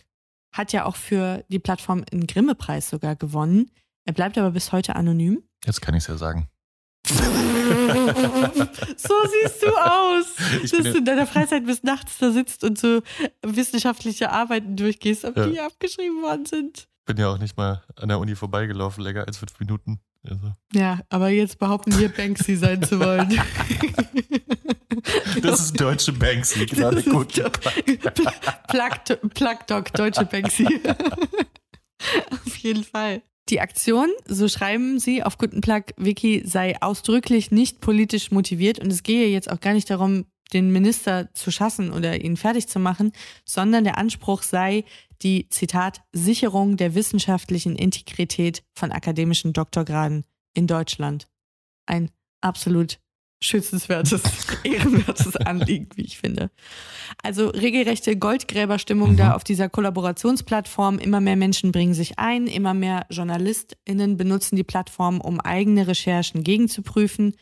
hat ja auch für die Plattform einen Grimme-Preis sogar gewonnen. Er bleibt aber bis heute anonym. Jetzt kann ich es ja sagen. so siehst du aus, Ich dass du in deiner Freizeit bis nachts da sitzt und so wissenschaftliche Arbeiten durchgehst, ob Ja. die abgeschrieben worden sind. bin ja auch nicht mal an der Uni vorbeigelaufen, länger als fünf Minuten. Also, Ja, aber jetzt behaupten wir, Banksy sein zu wollen. das ist deutsche Banksy, ist gute doch- Plug, Plug deutsche Banksy. auf jeden Fall. Die Aktion, so schreiben sie auf Guten Plug Wiki, sei ausdrücklich nicht politisch motiviert und es gehe jetzt auch gar nicht darum, den Minister zu schassen oder ihn fertig zu machen, sondern der Anspruch sei die, Zitat, Sicherung der wissenschaftlichen Integrität von akademischen Doktorgraden in Deutschland. Ein absolut schützenswertes, ehrenwertes Anliegen, wie ich finde. Also regelrechte Goldgräberstimmung Mhm. da auf dieser Kollaborationsplattform. Immer mehr Menschen bringen sich ein, immer mehr JournalistInnen benutzen die Plattform, um eigene Recherchen gegenzuprüfen.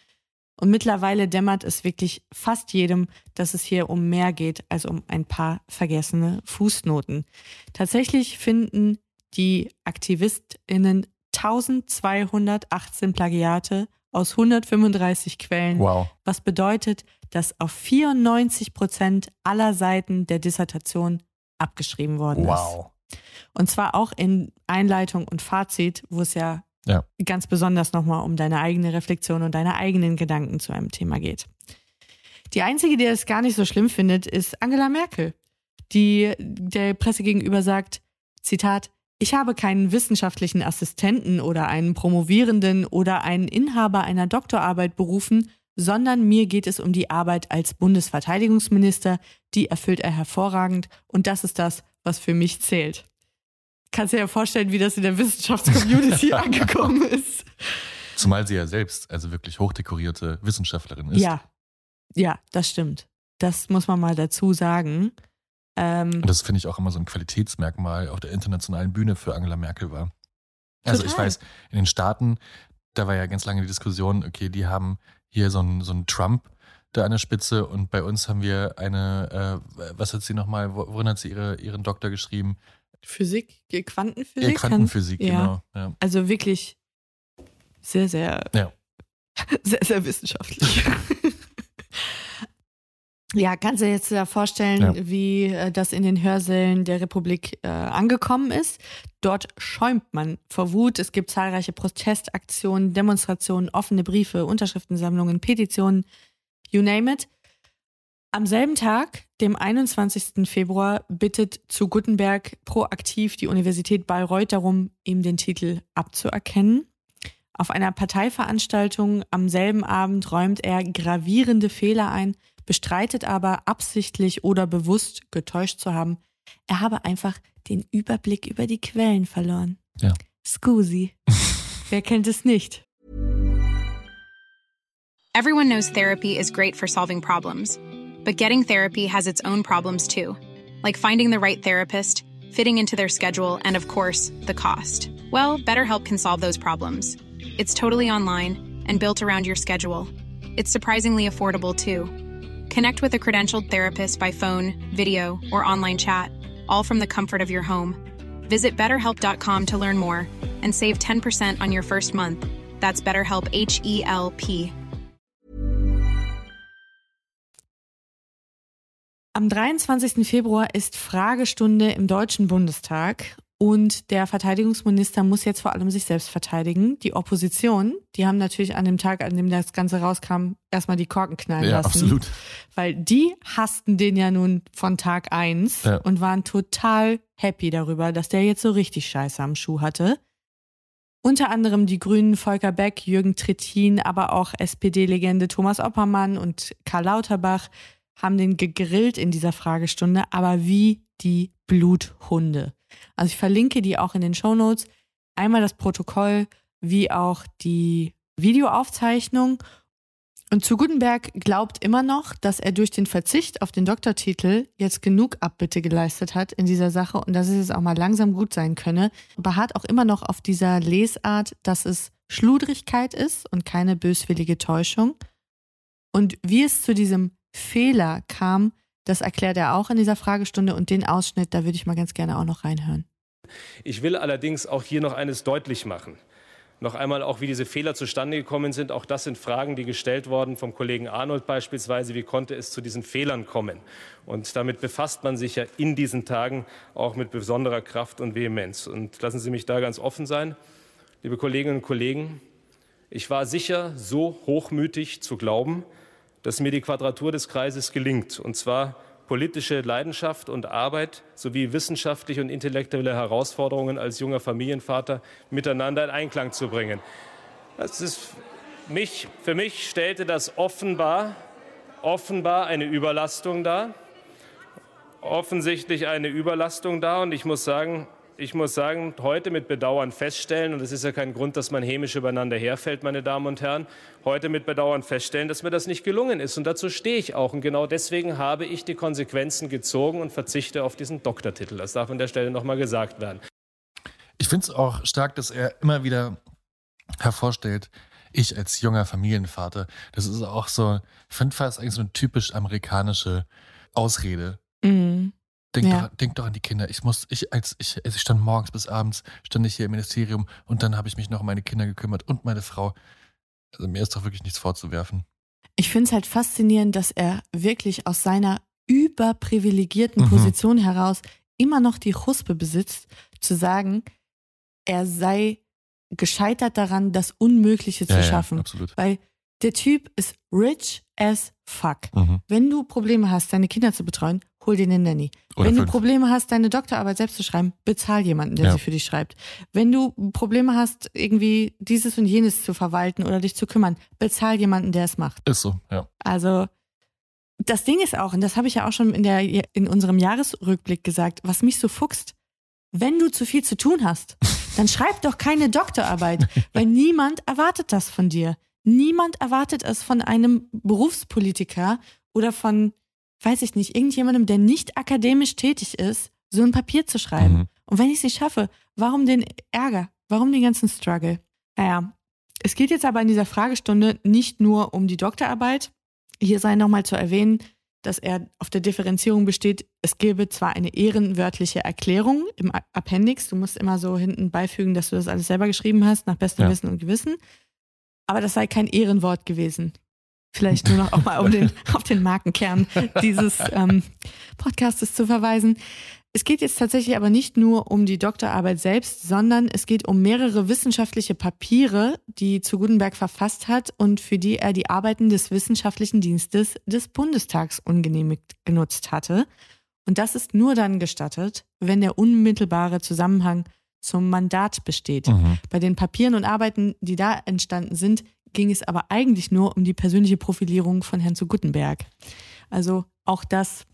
Und mittlerweile dämmert es wirklich fast jedem, dass es hier um mehr geht als um ein paar vergessene Fußnoten. Tatsächlich finden die AktivistInnen 1218 Plagiate aus 135 Quellen Wow. was bedeutet, dass auf 94 Prozent aller Seiten der Dissertation abgeschrieben worden Wow. ist. Und zwar auch in Einleitung und Fazit, wo es ja, Ja. ganz besonders nochmal um deine eigene Reflexion und deine eigenen Gedanken zu einem Thema geht. Die einzige, die das gar nicht so schlimm findet, ist Angela Merkel, die der Presse gegenüber sagt, Zitat, ich habe keinen wissenschaftlichen Assistenten oder einen Promovierenden oder einen Inhaber einer Doktorarbeit berufen, sondern mir geht es um die Arbeit als Bundesverteidigungsminister, die erfüllt er hervorragend und das ist das, was für mich zählt. Kannst dir ja vorstellen, wie das in der Wissenschaftscommunity angekommen ist. Zumal sie ja selbst, also wirklich hochdekorierte Wissenschaftlerin ist. Ja, ja, das stimmt. Das muss man mal dazu sagen. Ähm, Und das finde ich auch immer so ein Qualitätsmerkmal auf der internationalen Bühne für Angela Merkel war. Also ich Total. weiß, in den Staaten, da war ja ganz lange die Diskussion, okay, die haben hier so einen, so einen Trump da an der Spitze und bei uns haben wir eine, äh, was hat sie nochmal, wo- worin hat sie ihre, ihren Doktor geschrieben? Physik, Quantenphysik. Ja, Quantenphysik, kann- ja. genau. Ja. Also wirklich sehr, sehr, Ja. sehr, sehr wissenschaftlich. ja, kannst du dir jetzt ja vorstellen, Ja. wie äh, das in den Hörsälen der Republik äh, angekommen ist. Dort schäumt man vor Wut. Es gibt zahlreiche Protestaktionen, Demonstrationen, offene Briefe, Unterschriftensammlungen, Petitionen, you name it. Am selben Tag, dem 21. Februar, bittet zu Gutenberg proaktiv die Universität Bayreuth darum, ihm den Titel abzuerkennen. Auf einer Parteiveranstaltung am selben Abend räumt er gravierende Fehler ein, bestreitet aber absichtlich oder bewusst getäuscht zu haben. Er habe einfach den Überblick über die Quellen verloren. Ja. Scusi. Wer kennt es nicht? Everyone knows therapy is great for solving problems, but getting therapy has its own problems too, like finding the right therapist, fitting into their schedule, and of course, the cost. Well, BetterHelp can solve those problems. It's totally online and built around your schedule. It's surprisingly affordable too. Connect with a credentialed therapist by phone, video, or online chat, all from the comfort of your home. Visit betterhelp.com to learn more and save 10% on your first month. That's BetterHelp H E L P. Am 23. Februar ist Fragestunde im Deutschen Bundestag und der Verteidigungsminister muss jetzt vor allem sich selbst verteidigen. Die Opposition, die haben natürlich an dem Tag, an dem das Ganze rauskam, erstmal die Korken knallen Ja, lassen. absolut. Weil die hassten den ja nun von Tag eins Ja. und waren total happy darüber, dass der jetzt so richtig Scheiße am Schuh hatte. Unter anderem die Grünen Volker Beck, Jürgen Trittin, aber auch SPD-Legende Thomas Oppermann und Karl Lauterbach haben den gegrillt in dieser Fragestunde, aber wie die Bluthunde. Also ich verlinke die auch in den Shownotes. Einmal das Protokoll, wie auch die Videoaufzeichnung. Und zu Gutenberg glaubt immer noch, dass er durch den Verzicht auf den Doktortitel jetzt genug Abbitte geleistet hat in dieser Sache und dass es jetzt auch mal langsam gut sein könne. Beharrt auch immer noch auf dieser Lesart, dass es Schludrigkeit ist und keine böswillige Täuschung. Und wie es zu diesem Fehler kam, das erklärt er auch in dieser Fragestunde und den Ausschnitt, da würde ich mal ganz gerne auch noch reinhören. Ich will allerdings auch hier noch eines deutlich machen. Noch einmal auch, wie diese Fehler zustande gekommen sind. Auch das sind Fragen, die gestellt wurden vom Kollegen Arnold beispielsweise. Wie konnte es zu diesen Fehlern kommen? Und damit befasst man sich ja in diesen Tagen auch mit besonderer Kraft und Vehemenz. Und lassen Sie mich da ganz offen sein, liebe Kolleginnen und Kollegen. Ich war sicher so hochmütig zu glauben, dass mir die Quadratur des Kreises gelingt. Und zwar politische Leidenschaft und Arbeit sowie wissenschaftliche und intellektuelle Herausforderungen als junger Familienvater miteinander in Einklang zu bringen. Das ist mich, für mich stellte das offenbar, offenbar eine Überlastung dar. Offensichtlich eine Überlastung dar. Und ich muss sagen, ich muss sagen, heute mit Bedauern feststellen, und es ist ja kein Grund, dass man hämisch übereinander herfällt, meine Damen und Herren, heute mit Bedauern feststellen, dass mir das nicht gelungen ist. Und dazu stehe ich auch. Und genau deswegen habe ich die Konsequenzen gezogen und verzichte auf diesen Doktortitel. Das darf an der Stelle nochmal gesagt werden. Ich finde es auch stark, dass er immer wieder hervorstellt, ich als junger Familienvater, das ist auch so, ich finde fast eigentlich so eine typisch amerikanische Ausrede. Mhm. Denk, Ja. doch, denk doch an die Kinder. Ich muss, ich, als ich, als ich stand morgens bis abends, stand ich hier im Ministerium und dann habe ich mich noch um meine Kinder gekümmert und meine Frau. Also mir ist doch wirklich nichts vorzuwerfen. Ich finde es halt faszinierend, dass er wirklich aus seiner überprivilegierten Mhm. Position heraus immer noch die Chuspe besitzt, zu sagen, er sei gescheitert daran, das Unmögliche zu Ja, ja, schaffen. absolut. Weil der Typ ist rich as fuck. Mhm. Wenn du Probleme hast, deine Kinder zu betreuen, hol dir eine Nanny. Oder Wenn du fünf. Probleme hast, deine Doktorarbeit selbst zu schreiben, bezahl jemanden, der Ja. sie für dich schreibt. Wenn du Probleme hast, irgendwie dieses und jenes zu verwalten oder dich zu kümmern, bezahl jemanden, der es macht. Ist so, ja. Also das Ding ist auch, und das habe ich ja auch schon in, der, in unserem Jahresrückblick gesagt, was mich so fuchst, wenn du zu viel zu tun hast, dann schreib doch keine Doktorarbeit, weil niemand erwartet das von dir. Niemand erwartet es von einem Berufspolitiker oder von, weiß ich nicht, irgendjemandem, der nicht akademisch tätig ist, so ein Papier zu schreiben. Mhm. Und wenn ich es nicht schaffe, warum den Ärger? Warum den ganzen Struggle? Naja, es geht jetzt aber in dieser Fragestunde nicht nur um die Doktorarbeit. Hier sei nochmal zu erwähnen, dass er auf der Differenzierung besteht, es gäbe zwar eine ehrenwörtliche Erklärung im Appendix, du musst immer so hinten beifügen, dass du das alles selber geschrieben hast, nach bestem Ja. Wissen und Gewissen, aber das sei kein Ehrenwort gewesen. Vielleicht nur noch auch mal um den, auf den Markenkern dieses ähm, Podcastes zu verweisen. Es geht jetzt tatsächlich aber nicht nur um die Doktorarbeit selbst, sondern es geht um mehrere wissenschaftliche Papiere, die zu Gutenberg verfasst hat und für die er die Arbeiten des Wissenschaftlichen Dienstes des Bundestags ungenehmigt genutzt hatte. Und das ist nur dann gestattet, wenn der unmittelbare Zusammenhang zum Mandat besteht. Mhm. Bei den Papieren und Arbeiten, die da entstanden sind, ging es aber eigentlich nur um die persönliche Profilierung von Herrn zu Gutenberg. Also auch das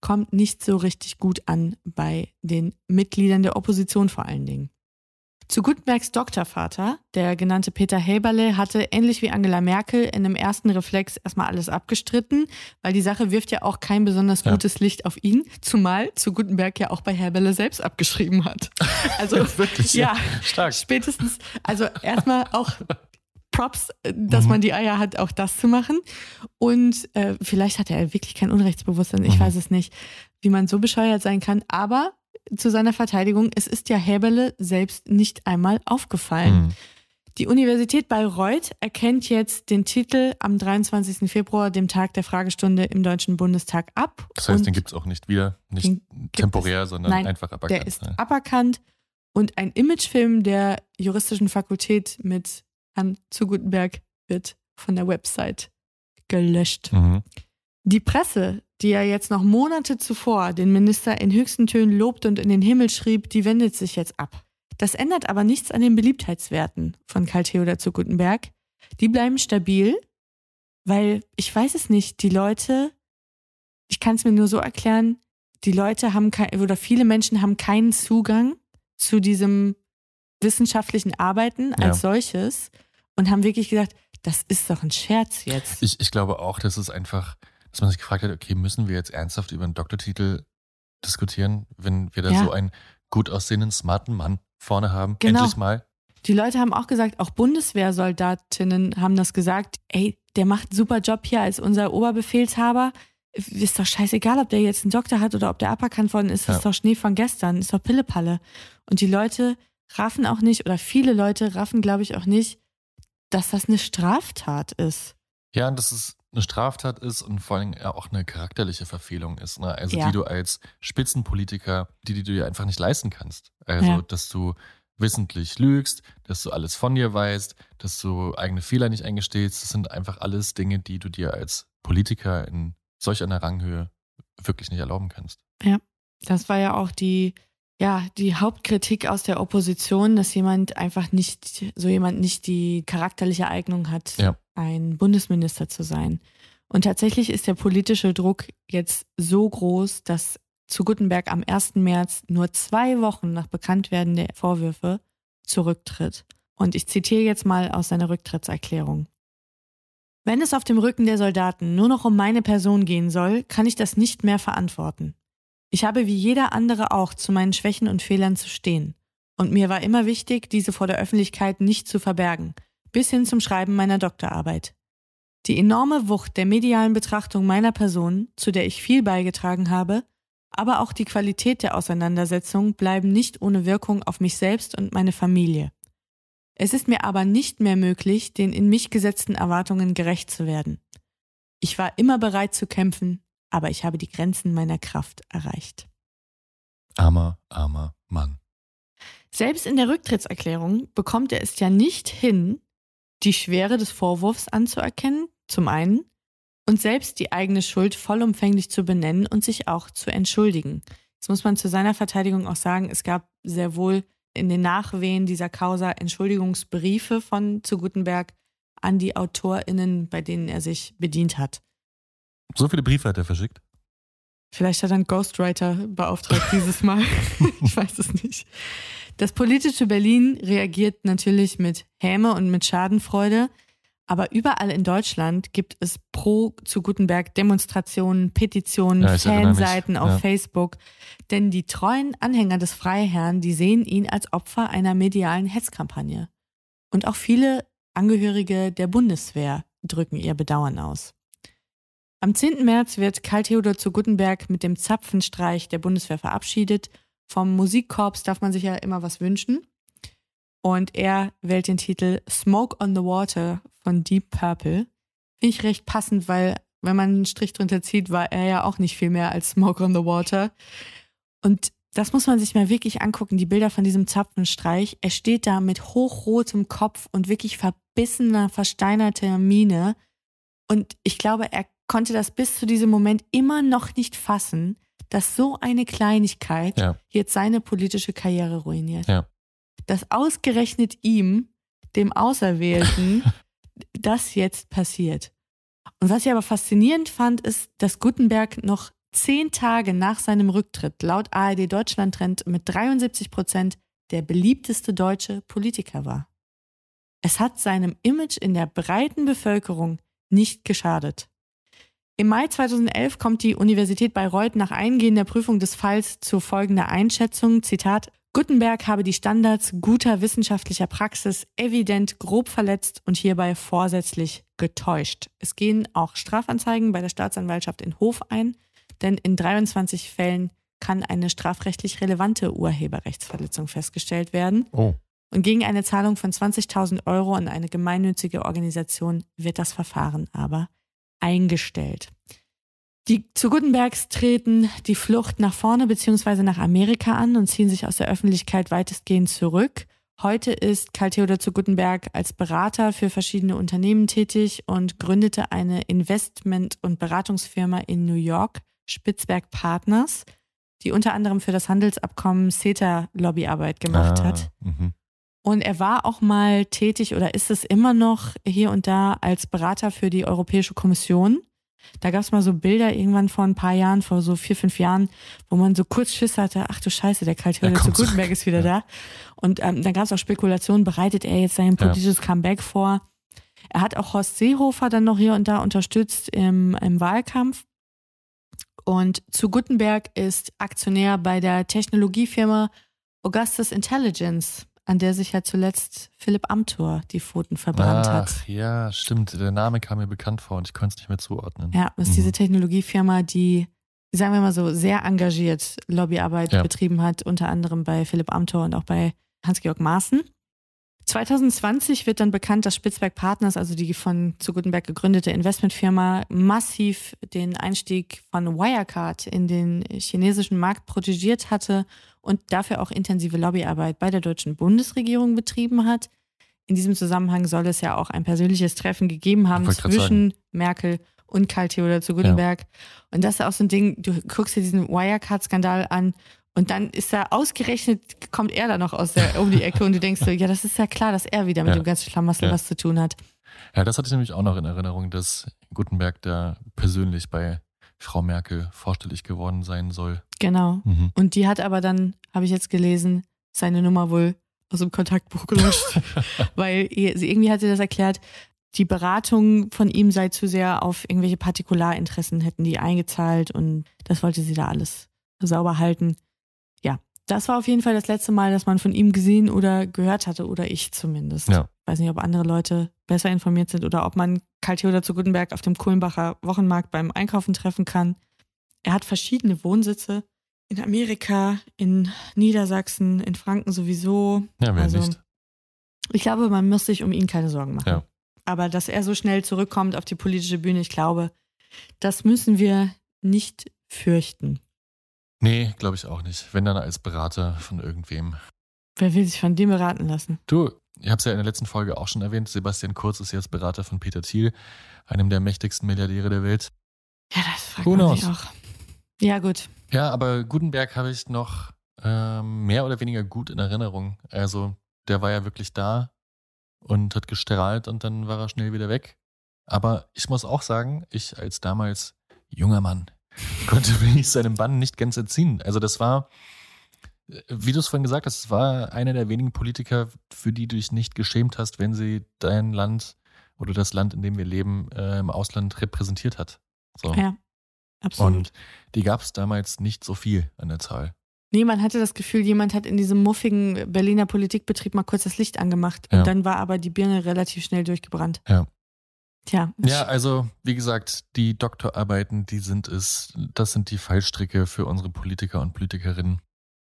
kommt nicht so richtig gut an bei den Mitgliedern der Opposition vor allen Dingen. Zu Gutenbergs Doktorvater, der genannte Peter Häberle, hatte ähnlich wie Angela Merkel in einem ersten Reflex erstmal alles abgestritten, weil die Sache wirft ja auch kein besonders Ja. gutes Licht auf ihn, zumal zu Gutenberg ja auch bei Häberle selbst abgeschrieben hat. Also Wirklich, ja, ja. Stark. spätestens, also erstmal auch Props, äh, dass Mhm. man die Eier hat, auch das zu machen. Und äh, vielleicht hatte er wirklich kein Unrechtsbewusstsein, ich Mhm. weiß es nicht, wie man so bescheuert sein kann. Aber zu seiner Verteidigung, es ist ja Häberle selbst nicht einmal aufgefallen. Mhm. Die Universität Bayreuth erkennt jetzt den Titel am 23. Februar, dem Tag der Fragestunde im Deutschen Bundestag, ab. Das heißt, den gibt es auch nicht wieder, nicht temporär, es- sondern Nein, einfach aberkannt. der ist aberkannt. Und ein Imagefilm der juristischen Fakultät mit Herrn zu Gutenberg wird von der Website gelöscht. Mhm. Die Presse, die ja jetzt noch Monate zuvor den Minister in höchsten Tönen lobt und in den Himmel schrieb, die wendet sich jetzt ab. Das ändert aber nichts an den Beliebtheitswerten von Karl Theodor zu Gutenberg. Die bleiben stabil, weil ich weiß es nicht, die Leute, ich kann es mir nur so erklären, die Leute haben kein, oder viele Menschen haben keinen Zugang zu diesem wissenschaftlichen Arbeiten als Ja. solches und haben wirklich gedacht, das ist doch ein Scherz jetzt. Ich, ich glaube auch, dass es einfach, dass man sich gefragt hat, okay, müssen wir jetzt ernsthaft über einen Doktortitel diskutieren, wenn wir da Ja. so einen gut aussehenden, smarten Mann vorne haben? Genau. Endlich mal. Die Leute haben auch gesagt, auch Bundeswehrsoldatinnen haben das gesagt, ey, der macht einen super Job hier als unser Oberbefehlshaber. Ist doch scheißegal, ob der jetzt einen Doktor hat oder ob der aberkannt worden ist. Das Ja. ist doch Schnee von gestern, ist doch Pillepalle. Und die Leute raffen auch nicht, oder viele Leute raffen, glaube ich, auch nicht, dass das eine Straftat ist. Ja, und dass es eine Straftat ist und vor allem ja auch eine charakterliche Verfehlung ist. Ne? Also Ja. die du als Spitzenpolitiker, die, die du dir einfach nicht leisten kannst. Also, Ja. dass du wissentlich lügst, dass du alles von dir weißt, dass du eigene Fehler nicht eingestehst. Das sind einfach alles Dinge, die du dir als Politiker in solch einer Ranghöhe wirklich nicht erlauben kannst. Das war ja auch die, ja, die Hauptkritik aus der Opposition, dass jemand einfach nicht, so jemand nicht die charakterliche Eignung hat, Ja. ein Bundesminister zu sein. Und tatsächlich ist der politische Druck jetzt so groß, dass zu Gutenberg am 1. März nur zwei Wochen nach Bekanntwerden der Vorwürfe zurücktritt. Und ich zitiere jetzt mal aus seiner Rücktrittserklärung. Wenn es auf dem Rücken der Soldaten nur noch um meine Person gehen soll, kann ich das nicht mehr verantworten. Ich habe wie jeder andere auch zu meinen Schwächen und Fehlern zu stehen. Und mir war immer wichtig, diese vor der Öffentlichkeit nicht zu verbergen, bis hin zum Schreiben meiner Doktorarbeit. Die enorme Wucht der medialen Betrachtung meiner Person, zu der ich viel beigetragen habe, aber auch die Qualität der Auseinandersetzung bleiben nicht ohne Wirkung auf mich selbst und meine Familie. Es ist mir aber nicht mehr möglich, den in mich gesetzten Erwartungen gerecht zu werden. Ich war immer bereit zu kämpfen, aber ich habe die Grenzen meiner Kraft erreicht. Armer, armer Mann. Selbst in der Rücktrittserklärung bekommt er es ja nicht hin, die Schwere des Vorwurfs anzuerkennen, zum einen, und selbst die eigene Schuld vollumfänglich zu benennen und sich auch zu entschuldigen. Jetzt muss man zu seiner Verteidigung auch sagen, es gab sehr wohl in den Nachwehen dieser Causa Entschuldigungsbriefe von zu Gutenberg an die AutorInnen, bei denen er sich bedient hat. So viele Briefe hat er verschickt. Vielleicht hat er einen Ghostwriter beauftragt dieses Mal. ich weiß es nicht. Das politische Berlin reagiert natürlich mit Häme und mit Schadenfreude. Aber überall in Deutschland gibt es pro zu Gutenberg Demonstrationen, Petitionen, Ja. Fanseiten auf Ja. Facebook. Denn die treuen Anhänger des Freiherrn, die sehen ihn als Opfer einer medialen Hetzkampagne. Und auch viele Angehörige der Bundeswehr drücken ihr Bedauern aus. Am 10. März wird Karl Theodor zu Gutenberg mit dem Zapfenstreich der Bundeswehr verabschiedet. Vom Musikkorps darf man sich ja immer was wünschen. Und er wählt den Titel Smoke on the Water von Deep Purple. Finde ich recht passend, weil wenn man einen Strich drunter zieht, war er ja auch nicht viel mehr als Smoke on the Water. Und das muss man sich mal wirklich angucken, die Bilder von diesem Zapfenstreich. Er steht da mit hochrotem Kopf und wirklich verbissener, versteinerter Miene. Und ich glaube, er konnte das bis zu diesem Moment immer noch nicht fassen, dass so eine Kleinigkeit Ja. jetzt seine politische Karriere ruiniert. Ja. Dass ausgerechnet ihm, dem Auserwählten, das jetzt passiert. Und was ich aber faszinierend fand, ist, dass Gutenberg noch zehn Tage nach seinem Rücktritt laut ARD Deutschland Trend mit 73 Prozent der beliebteste deutsche Politiker war. Es hat seinem Image in der breiten Bevölkerung nicht geschadet. Im Mai 2011 kommt die Universität Bayreuth nach eingehender Prüfung des Falls zu folgender Einschätzung, Zitat, Gutenberg habe die Standards guter wissenschaftlicher Praxis evident grob verletzt und hierbei vorsätzlich getäuscht. Es gehen auch Strafanzeigen bei der Staatsanwaltschaft in Hof ein, denn in 23 Fällen kann eine strafrechtlich relevante Urheberrechtsverletzung festgestellt werden. Oh. Und gegen eine Zahlung von 20.000 Euro an eine gemeinnützige Organisation wird das Verfahren aber eingestellt. Die zu Gutenbergs treten die Flucht nach vorne bzw. nach Amerika an und ziehen sich aus der Öffentlichkeit weitestgehend zurück. Heute ist Karl Theodor zu Gutenberg als Berater für verschiedene Unternehmen tätig und gründete eine Investment- und Beratungsfirma in New York, Spitzberg Partners, die unter anderem für das Handelsabkommen CETA Lobbyarbeit gemacht Ah, hat. mhm. Und er war auch mal tätig oder ist es immer noch hier und da als Berater für die Europäische Kommission. Da gab es mal so Bilder irgendwann vor ein paar Jahren, vor so vier, fünf Jahren, wo man so kurz Schiss hatte, ach du Scheiße, der Karl Theodor zu Gutenberg ist wieder da. Und ähm, dann gab es auch Spekulationen, bereitet er jetzt sein politisches Comeback vor. Er hat auch Horst Seehofer dann noch hier und da unterstützt im, im Wahlkampf. Und zu Gutenberg ist Aktionär bei der Technologiefirma Augustus Intelligence, an der sich ja zuletzt Philipp Amthor die Pfoten verbrannt hat. Ach, ja, stimmt. Der Name kam mir bekannt vor und ich konnte es nicht mehr zuordnen. Ja, das ist Mhm. diese Technologiefirma, die, sagen wir mal so, sehr engagiert Lobbyarbeit Ja. betrieben hat, unter anderem bei Philipp Amthor und auch bei Hans-Georg Maaßen. 2020 wird dann bekannt, dass Spitzberg Partners, also die von zu Gutenberg gegründete Investmentfirma, massiv den Einstieg von Wirecard in den chinesischen Markt protegiert hatte und dafür auch intensive Lobbyarbeit bei der deutschen Bundesregierung betrieben hat. In diesem Zusammenhang soll es ja auch ein persönliches Treffen gegeben haben zwischen Merkel und Karl Theodor zu Gutenberg. Und das ist auch so ein Ding, du guckst dir diesen Wirecard-Skandal an und dann ist da ausgerechnet, kommt er da noch aus der, um die Ecke und du denkst so, ja, das ist ja klar, dass er wieder mit Ja. dem ganzen Schlamassel Ja. was zu tun hat. Ja, das hatte ich nämlich auch noch in Erinnerung, dass Gutenberg da persönlich bei Frau Merkel vorstellig geworden sein soll. Genau. Mhm. Und die hat aber dann, habe ich jetzt gelesen, seine Nummer wohl aus dem Kontaktbuch gelöscht. Weil sie irgendwie hat sie das erklärt, die Beratung von ihm sei zu sehr auf irgendwelche Partikularinteressen hätten die eingezahlt und das wollte sie da alles sauber halten. Ja, das war auf jeden Fall das letzte Mal, dass man von ihm gesehen oder gehört hatte oder ich zumindest. Ja. Weiß nicht, ob andere Leute besser informiert sind oder ob man Karl Theodor zu Gutenberg auf dem Kulmbacher Wochenmarkt beim Einkaufen treffen kann. Er hat verschiedene Wohnsitze in Amerika, in Niedersachsen, in Franken sowieso. Ja, wer Also, nicht. Ich glaube, man muss sich um ihn keine Sorgen machen. Ja. Aber dass er so schnell zurückkommt auf die politische Bühne, ich glaube, das müssen wir nicht fürchten. Nee, glaube ich auch nicht. Wenn dann als Berater von irgendwem. Wer will sich von dem beraten lassen? Du, ich habe es ja in der letzten Folge auch schon erwähnt, Sebastian Kurz ist jetzt Berater von Peter Thiel, einem der mächtigsten Milliardäre der Welt. Ja, das fragt Who man auch. Ja, gut. Ja, aber Gutenberg habe ich noch ähm, mehr oder weniger gut in Erinnerung. Also der war ja wirklich da und hat gestrahlt und dann war er schnell wieder weg. Aber ich muss auch sagen, ich als damals junger Mann konnte mich seinem Bann nicht ganz entziehen. Also das war, wie du es vorhin gesagt hast, es war einer der wenigen Politiker, für die du dich nicht geschämt hast, wenn sie dein Land oder das Land, in dem wir leben, äh, im Ausland repräsentiert hat. So. Ja, absolut. Und die gab es damals nicht so viel an der Zahl. Nee, man hatte das Gefühl, jemand hat in diesem muffigen Berliner Politikbetrieb mal kurz das Licht angemacht. Ja. Und dann war aber die Birne relativ schnell durchgebrannt. Ja. Tja. Ja, also wie gesagt, die Doktorarbeiten, die sind es, das sind die Fallstricke für unsere Politiker und Politikerinnen.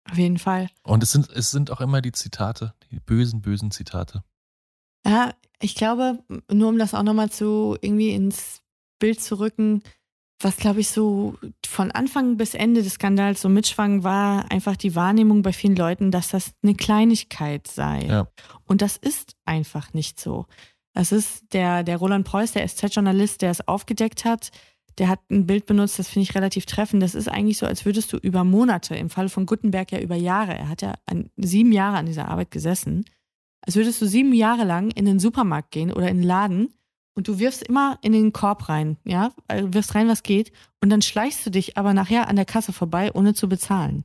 Auf jeden Fall. Und es sind, es sind auch immer die Zitate, die bösen, bösen Zitate. Ja, ich glaube, nur um das auch nochmal zu irgendwie ins Bild zu rücken, was glaube ich so von Anfang bis Ende des Skandals so mitschwang, war einfach die Wahrnehmung bei vielen Leuten, dass das eine Kleinigkeit sei. Ja. Und das ist einfach nicht so. Das ist der, der Roland Preuß, der SZ-Journalist, der es aufgedeckt hat, der hat ein Bild benutzt, das finde ich relativ treffend. Das ist eigentlich so, als würdest du über Monate, im Fall von Gutenberg ja über Jahre, er hat ja an, sieben Jahre an dieser Arbeit gesessen, als würdest du sieben Jahre lang in den Supermarkt gehen oder in den Laden und du wirfst immer in den Korb rein, ja, also wirfst rein, was geht, und dann schleichst du dich aber nachher an der Kasse vorbei, ohne zu bezahlen.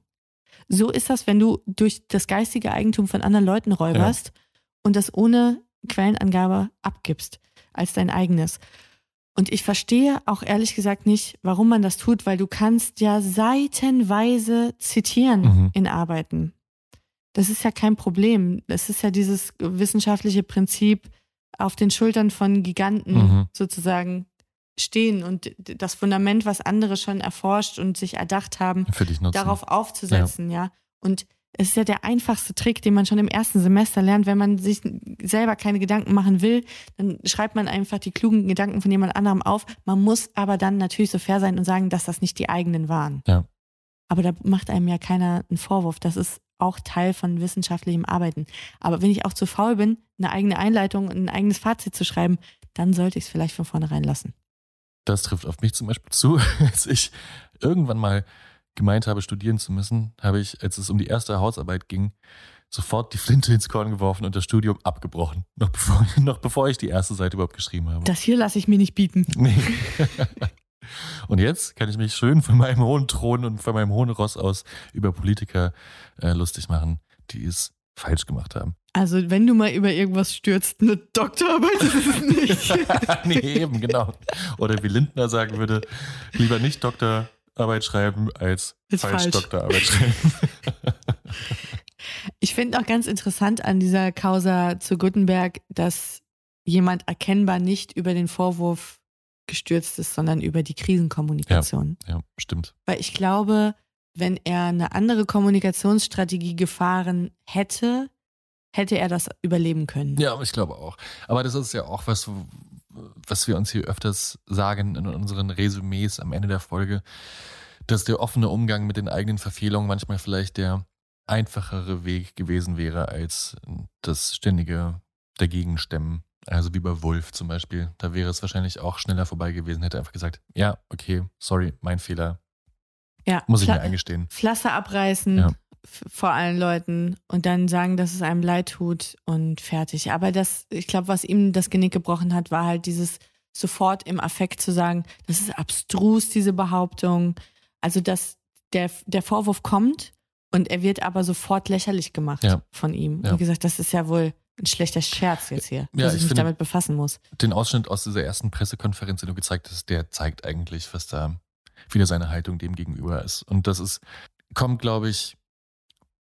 So ist das, wenn du durch das geistige Eigentum von anderen Leuten räuberst und das ohne Quellenangabe abgibst als dein eigenes. Und ich verstehe auch ehrlich gesagt nicht, warum man das tut, weil du kannst ja seitenweise zitieren Mhm. in Arbeiten. Das ist ja kein Problem. Das ist ja dieses wissenschaftliche Prinzip auf den Schultern von Giganten Mhm. sozusagen stehen und das Fundament, was andere schon erforscht und sich erdacht haben, darauf aufzusetzen, ja. Und es ist ja der einfachste Trick, den man schon im ersten Semester lernt. Wenn man sich selber keine Gedanken machen will, dann schreibt man einfach die klugen Gedanken von jemand anderem auf. Man muss aber dann natürlich so fair sein und sagen, dass das nicht die eigenen waren. Ja. Aber da macht einem ja keiner einen Vorwurf. Das ist auch Teil von wissenschaftlichem Arbeiten. Aber wenn ich auch zu faul bin, eine eigene Einleitung und ein eigenes Fazit zu schreiben, dann sollte ich es vielleicht von vornherein lassen. Das trifft auf mich zum Beispiel zu. Als ich irgendwann mal gemeint habe, studieren zu müssen, habe ich, als es um die erste Hausarbeit ging, sofort die Flinte ins Korn geworfen und das Studium abgebrochen. Noch bevor, noch bevor ich die erste Seite überhaupt geschrieben habe. Das hier lasse ich mir nicht bieten. Nee. Und jetzt kann ich mich schön von meinem hohen Thron und von meinem hohen Ross aus über Politiker äh, lustig machen, die es falsch gemacht haben. Also, wenn du mal über irgendwas stürzt, eine Doktorarbeit ist es nicht. nee, eben, genau. Oder wie Lindner sagen würde, lieber nicht Doktorarbeit schreiben, als Ist falsch, falsch. Doktorarbeit schreiben. Ich finde auch ganz interessant an dieser Causa zu Gutenberg, dass jemand erkennbar nicht über den Vorwurf gestürzt ist, sondern über die Krisenkommunikation. ja, stimmt. Weil ich glaube, wenn er eine andere Kommunikationsstrategie gefahren hätte, hätte er das überleben können. Ja, ich glaube auch. Aber das ist ja auch was, was wir uns hier öfters sagen in unseren Resümees am Ende der Folge, dass der offene Umgang mit den eigenen Verfehlungen manchmal vielleicht der einfachere Weg gewesen wäre als das ständige Dagegenstemmen. Also wie bei Wolf zum Beispiel. Da wäre es wahrscheinlich auch schneller vorbei gewesen, hätte einfach gesagt, ja, okay, sorry, mein Fehler, Ja, muss ich mir eingestehen. Flasse abreißen Ja. Vor allen Leuten und dann sagen, dass es einem leid tut und fertig. Aber das, ich glaube, was ihm das Genick gebrochen hat, war halt dieses sofort im Affekt zu sagen, das ist abstrus, diese Behauptung. Also, dass der, der Vorwurf kommt und er wird aber sofort lächerlich gemacht Ja. von ihm. Ja. Wie gesagt, das ist ja wohl ein schlechter Scherz jetzt hier, Ja, dass ich ich mich damit befassen muss. Den Ausschnitt aus dieser ersten Pressekonferenz, den du gezeigt hast, der zeigt eigentlich, was da wieder seine Haltung dem gegenüber ist. Und das ist, kommt, glaube ich,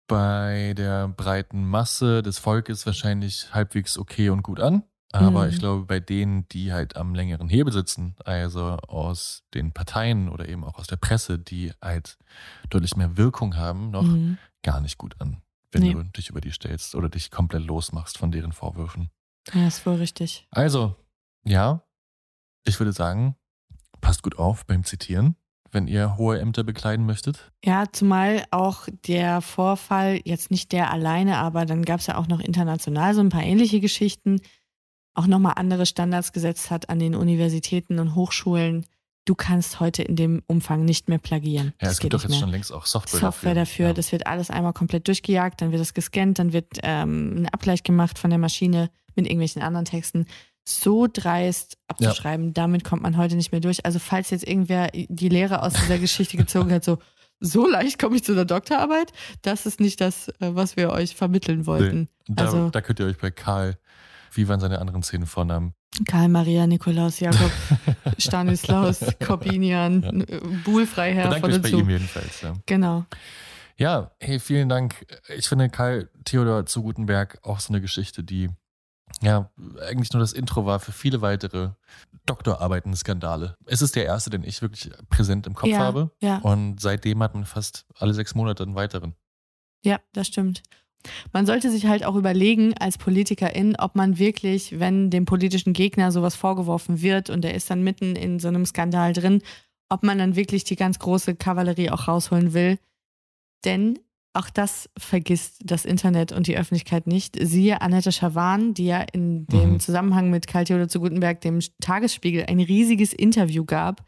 bei der breiten Masse des Volkes wahrscheinlich halbwegs okay und gut an. Aber Mhm. ich glaube, bei denen, die halt am längeren Hebel sitzen, also aus den Parteien oder eben auch aus der Presse, die halt deutlich mehr Wirkung haben, noch Mhm. gar nicht gut an, wenn Nee. du dich über die stellst oder dich komplett losmachst von deren Vorwürfen. Ja, ist wohl richtig. Also, ja, ich würde sagen, passt gut auf beim Zitieren, wenn ihr hohe Ämter bekleiden möchtet. Ja, zumal auch der Vorfall, jetzt nicht der alleine, aber dann gab es ja auch noch international so ein paar ähnliche Geschichten, auch nochmal andere Standards gesetzt hat an den Universitäten und Hochschulen. Du kannst heute in dem Umfang nicht mehr plagieren. Ja, Das es gibt doch jetzt mehr. schon längst auch Software, Software dafür, Ja. das wird alles einmal komplett durchgejagt, dann wird es gescannt, dann wird ähm, ein Abgleich gemacht von der Maschine mit irgendwelchen anderen Texten. So dreist abzuschreiben, damit kommt man heute nicht mehr durch. Also falls jetzt irgendwer die Lehre aus dieser Geschichte gezogen hat, so so leicht komme ich zu der Doktorarbeit, das ist nicht das, äh, was wir euch vermitteln wollten. Nee, da, Also da könnt ihr euch bei Karl, wie waren seine anderen zehn Vornamen? Karl Maria, Nikolaus, Jakob, Stanislaus, Corbinian, ja. Buhlfreiherr Bedankt von euch bei ihm jedenfalls. Ja. Genau. Ja, hey, vielen Dank. Ich finde Karl Theodor zu Gutenberg auch so eine Geschichte, die ja eigentlich nur das Intro war für viele weitere Doktorarbeiten-Skandale. Es ist der erste, den ich wirklich präsent im Kopf Ja, habe. ja. Und seitdem hat man fast alle sechs Monate einen weiteren. Ja, das stimmt. Man sollte sich halt auch überlegen als Politikerin, ob man wirklich, wenn dem politischen Gegner sowas vorgeworfen wird und er ist dann mitten in so einem Skandal drin, ob man dann wirklich die ganz große Kavallerie auch rausholen will. Denn auch das vergisst das Internet und die Öffentlichkeit nicht. Siehe Annette Schawan, die ja in dem Mhm. Zusammenhang mit Karl Theodor zu Gutenberg, dem Tagesspiegel, ein riesiges Interview gab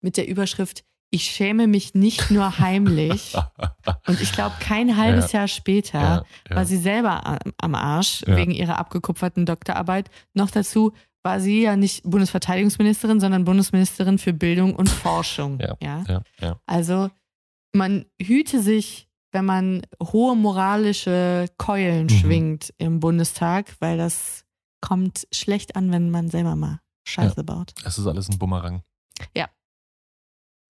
mit der Überschrift Ich schäme mich nicht nur heimlich. Und ich glaube, kein halbes Ja. Jahr später Ja, ja. war sie selber am- Arsch wegen ihrer abgekupferten Doktorarbeit. Noch dazu war sie ja nicht Bundesverteidigungsministerin, sondern Bundesministerin für Bildung und Forschung. Ja. Also man hüte sich, wenn man hohe moralische Keulen Mhm. schwingt im Bundestag, weil das kommt schlecht an, wenn man selber mal Scheiße baut. Es ist alles ein Bumerang. Ja.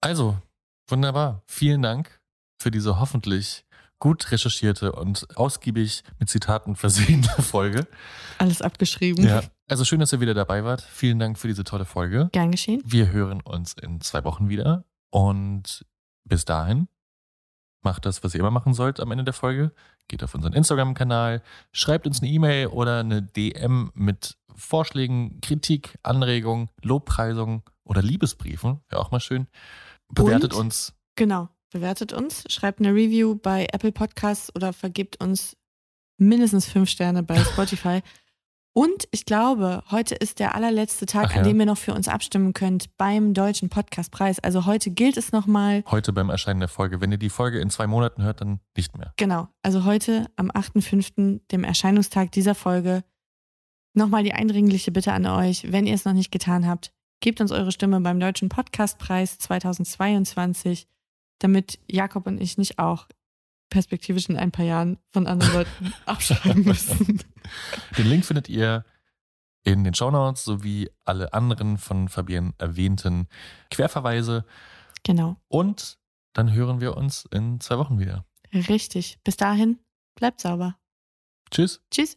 Also, wunderbar. Vielen Dank für diese hoffentlich gut recherchierte und ausgiebig mit Zitaten versehene Folge. Alles abgeschrieben. Ja. Also schön, dass ihr wieder dabei wart. Vielen Dank für diese tolle Folge. Gern geschehen. Wir hören uns in zwei Wochen wieder. Und bis dahin, macht das, was ihr immer machen sollt am Ende der Folge. Geht auf unseren Instagram-Kanal, schreibt uns eine E-Mail oder eine DM mit Vorschlägen, Kritik, Anregungen, Lobpreisungen oder Liebesbriefen. Wäre auch mal schön. Bewertet Und- uns. Genau. Bewertet uns, schreibt eine Review bei Apple Podcasts oder vergibt uns mindestens fünf Sterne bei Spotify. Und ich glaube, heute ist der allerletzte Tag, ja. an dem ihr noch für uns abstimmen könnt beim Deutschen Podcastpreis. Also heute gilt es nochmal. Heute beim Erscheinen der Folge. Wenn ihr die Folge in zwei Monaten hört, dann nicht mehr. Genau. Also heute am 8.5., dem Erscheinungstag dieser Folge, nochmal die eindringliche Bitte an euch, wenn ihr es noch nicht getan habt, gebt uns eure Stimme beim Deutschen Podcastpreis 2022, damit Jakob und ich nicht auch perspektivisch in ein paar Jahren von anderen Leuten abschreiben müssen. Den Link findet ihr in den Shownotes sowie alle anderen von Fabian erwähnten Querverweise. Genau. Und dann hören wir uns in zwei Wochen wieder. Richtig. Bis dahin, bleibt sauber. Tschüss. Tschüss.